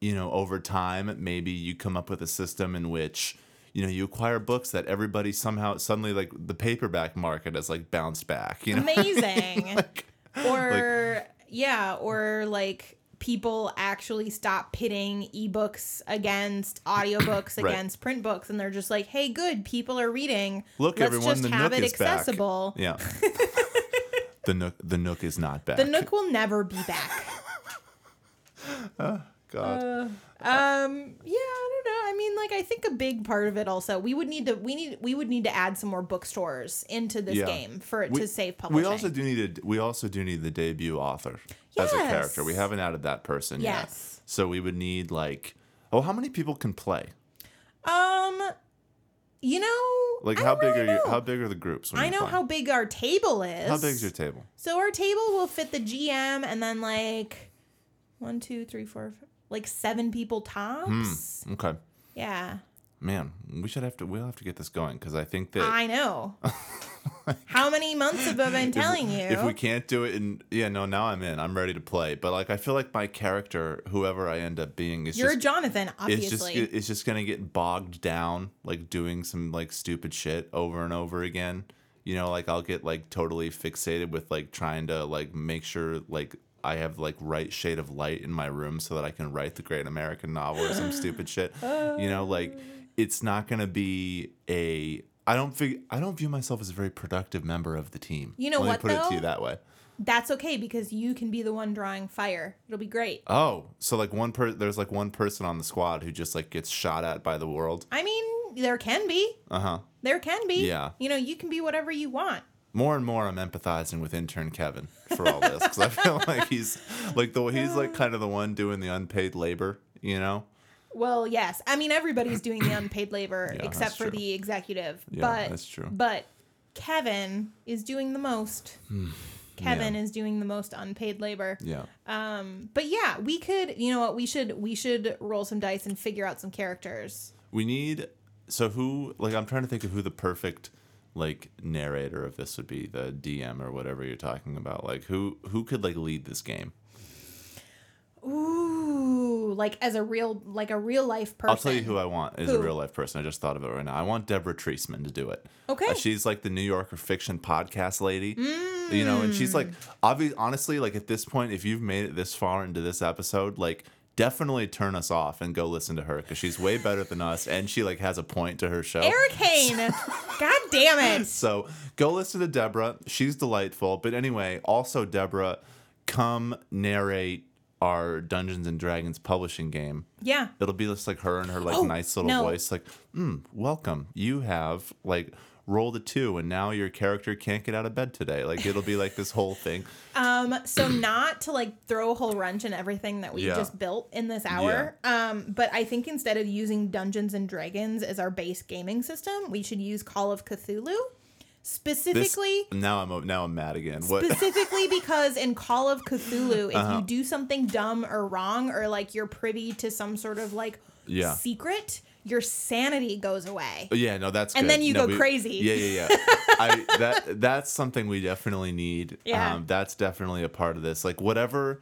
you know over time maybe you come up with a system in which you know you acquire books that everybody somehow suddenly like the paperback market has like bounced back you know Amazing. [LAUGHS] like, or yeah, or like people actually stop pitting ebooks against audiobooks [COUGHS] Right. against print books and they're just like, "Hey, good, people are reading. look Let's everyone just the have nook it is back accessible." yeah [LAUGHS] the nook the nook is not back The Nook will never be back. [LAUGHS] Uh, god Um, yeah, I don't know. I mean, like I think a big part of it also we would need to we need we would need to add some more bookstores into this Yeah. game for it We- to save publishing. We also do need a, we also do need the debut author as a character. We haven't added that person Yes. yet. So we would need like oh how many people can play? um, you know, Like how big really are you know. how big are the groups? I know how big our table is. how big's your table? So our table will fit the GM and then like one, two, three, four, f- like seven people tops. Hmm, okay. Yeah, Man, we should have to we'll have to get this going because I think that I know. [LAUGHS] How many months have I been telling you? if we can't do it in yeah no now I'm in I'm ready to play but like I feel like my character whoever I end up being is You're just Jonathan, it's just it's just gonna get bogged down like doing some like stupid shit over and over again you know like i'll get like totally fixated with like trying to like make sure like i have like right shade of light in my room so that i can write the great american novel or some stupid shit [LAUGHS] you know like it's not gonna be a i don't fig- i don't view myself as a very productive member of the team You know Let what, me put it to you that way That's okay because you can be the one drawing fire. It'll be great. oh so like one per there's like one person on the squad who just like gets shot at by the world I mean, there can be. uh-huh There can be. Yeah. You know, you can be whatever you want. More and more I'm empathizing with intern Kevin for all this because I feel [LAUGHS] like he's like the he's like kind of the one doing the unpaid labor, you know. Well, yes. I mean, everybody's doing the unpaid labor [COUGHS] Yeah, except for true. the executive. Yeah, but that's true. But Kevin is doing the most. [SIGHS] Kevin Yeah. is doing the most unpaid labor. Yeah, Um, but yeah, we could. You know what? We should. We should roll some dice and figure out some characters. we need so who like I'm trying to think of who the perfect like narrator of this would be the DM or whatever you're talking about. Like who who could like lead this game? Ooh, like as a real like a real life person. I'll tell you who I want is a real life person. I just thought of it right now. I want Deborah Treisman to do it. Okay. Uh, she's like the New Yorker fiction podcast lady. You know, and she's like, obviously honestly, like at this point, if you've made it this far into this episode, like definitely turn us off and go listen to her because she's way better than us and she like has a point to her show. Eric [LAUGHS] Hane. God damn it. So go listen to Deborah. She's delightful. But anyway, also Deborah, come narrate our Dungeons and Dragons publishing game. Yeah. It'll be just like her and her like Oh, nice little no. voice, like, mm, welcome. You have like rolled the two and now your character can't get out of bed today. Like it'll be like this whole thing. [LAUGHS] Um, so not to like throw a whole wrench in everything that we Yeah. just built in this hour. Um, but I think instead of using Dungeons and Dragons as our base gaming system, we should use Call of Cthulhu. This, Specifically now I'm now I'm mad again. What specifically [LAUGHS] because in Call of Cthulhu, if Uh-huh. you do something dumb or wrong or like you're privy to some sort of like Yeah. secret, your sanity goes away. Yeah, no, that's And good. then you No, go crazy. Yeah, yeah, yeah. [LAUGHS] I that that's something we definitely need. Yeah. Um, that's definitely a part of this. Like whatever,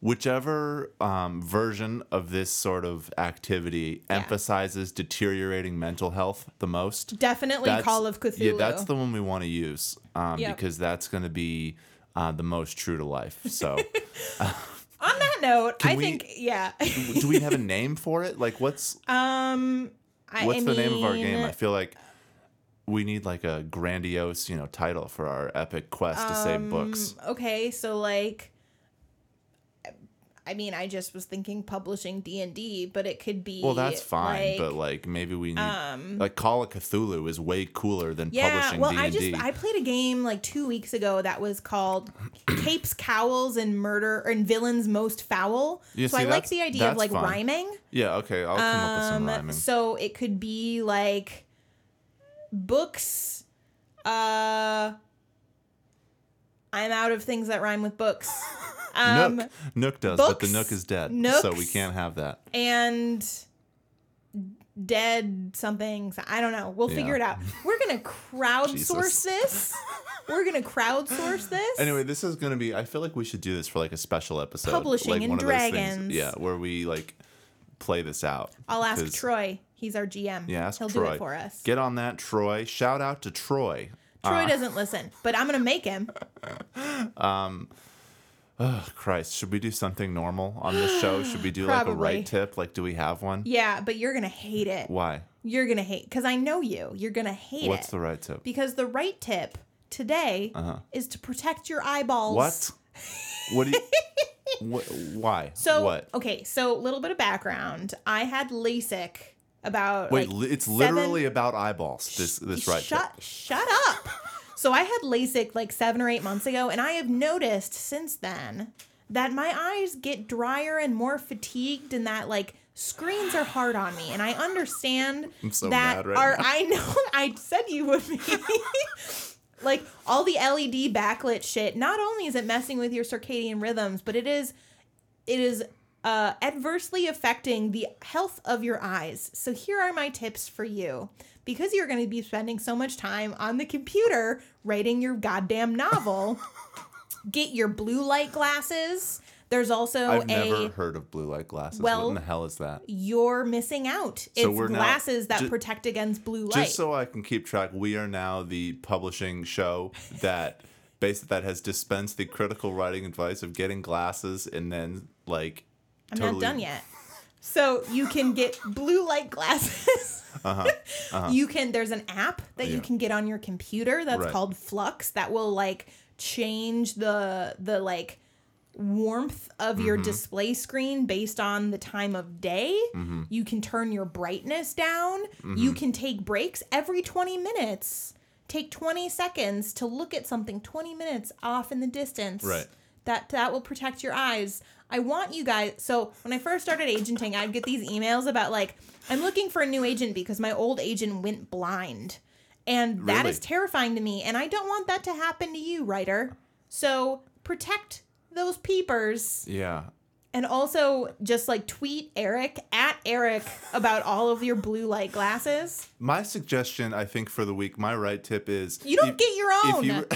whichever um, version of this sort of activity Yeah. emphasizes deteriorating mental health the most. Definitely Call of Cthulhu. Yeah, that's the one we want to use um, Yep. because that's going to be uh, the most true to life. So, [LAUGHS] On that note, Can I we- think yeah. do we have a name for it? Like, what's [LAUGHS] um I, what's I the name of our game? mean, I feel like we need like a grandiose, you know, title for our epic quest to save books. okay so like i mean i just was thinking publishing d&d but it could be Well, that's fine, like, but like maybe we need like Call of Cthulhu is way cooler than yeah publishing well D i and just I played a game like two weeks ago that was called capes cowls and murder and villains most foul Yeah, so see, i like the idea of like fun. rhyming Yeah, okay, I'll come up with some um rhyming. so it could be like books uh i'm out of things that rhyme with books [LAUGHS] um Nook, Nook does, but the Nook is dead, so we can't have that. and dead something. I don't know. We'll figure it out. [LAUGHS] We're gonna crowdsource this. We're gonna crowdsource this. Anyway, this is gonna be. I feel like we should do this for like a special episode, Publishing like and one of those things- Dragons. yeah, where we like play this out. I'll ask Troy. He's our GM. Yeah, ask He'll Troy. do it for us. Get on that, Troy. Shout out to Troy. Troy doesn't listen, but I'm gonna make him. [LAUGHS] Um, Oh, Christ, should we do something normal on this show? Should we [GASPS] do like a right tip? Like, do we have one? Yeah, but you're gonna hate it. Why? You're gonna hate because I know you. You're gonna hate What's it the right tip? because the right tip today is to protect your eyeballs. What? What do you? [LAUGHS] wh- why? So what? okay, so a little bit of background. I had LASIK about Wait, like, it's seven- literally about eyeballs. This this right shut shut up. so I had LASIK like seven or eight months ago, and I have noticed since then that my eyes get drier and more fatigued, and that like screens are hard on me. And I understand so that right our now. I know [LAUGHS] I said you would be. [LAUGHS] like all the LED backlit shit, not only is it messing with your circadian rhythms, but it is it is uh, adversely affecting the health of your eyes. So here are my tips for you. Because you're going to be spending so much time on the computer writing your goddamn novel, [LAUGHS] get your blue light glasses. There's also I've a never heard of blue light glasses. what well, in the hell is that? you're missing out. It's we're now- glasses that ju- protect against blue light. Just so I can keep track, we are now the publishing show that [LAUGHS] that has dispensed the critical writing advice of getting glasses and then like I'm totally- not done yet. So you can get blue light glasses. [LAUGHS] You can there's an app that you Uh-huh, can get on your computer that's Right. called Flux that will like change the the like warmth of your Mm-hmm. display screen based on the time of day. Mm-hmm. You can turn your brightness down. You can take breaks every 20 minutes. Take 20 seconds to look at something 20 minutes off in the distance. Right. That that will protect your eyes. I want you guys so when I first started agenting, I'd get these emails about like I'm looking for a new agent because my old agent went blind. And that is Really? terrifying to me and I don't want that to happen to you, writer. So protect those peepers Yeah. And also just like tweet Eric at Eric about all of your blue light glasses. My suggestion, I think, for the week, my right tip is You don't if- get your own. you,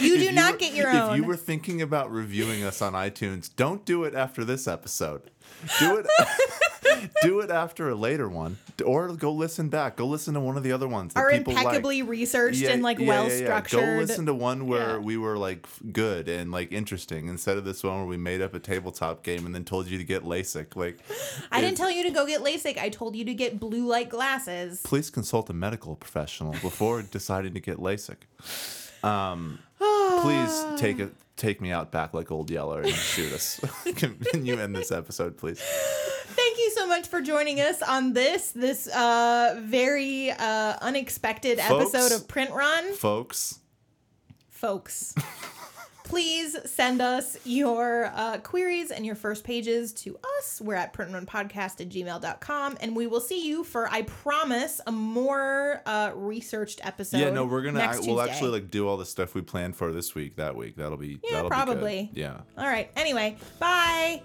[LAUGHS] You [LAUGHS] do you not were- get your own. If you were thinking about reviewing us on iTunes, don't do it after this episode. Do it. [LAUGHS] do it after a later one, or go listen back. Go listen to one of the other ones that Are people like. impeccably researched and like yeah, well yeah, yeah. structured. Go listen to one where Yeah. we were like good and like interesting instead of this one where we made up a tabletop game and then told you to get LASIK. Like, I didn't tell you to go get LASIK. I told you to get blue light glasses. please consult a medical professional before [LAUGHS] deciding to get LASIK. Um, [SIGHS] please take it. Take me out back like old Yeller and shoot us. [LAUGHS] Can you end this episode, please? Thank you so much for joining us on this this uh very uh unexpected Folks. episode of Print Run. Folks, Folks. [LAUGHS] Please send us your uh, queries and your first pages to us. We're at printrunpodcast at gmail.com. And we will see you for, I promise, a more uh, researched episode. yeah, no, we're gonna. next I, we'll Tuesday. actually like do all the stuff we planned for this week. That week, that'll be. Yeah, that'll probably. Be. Yeah. All right. Anyway, bye.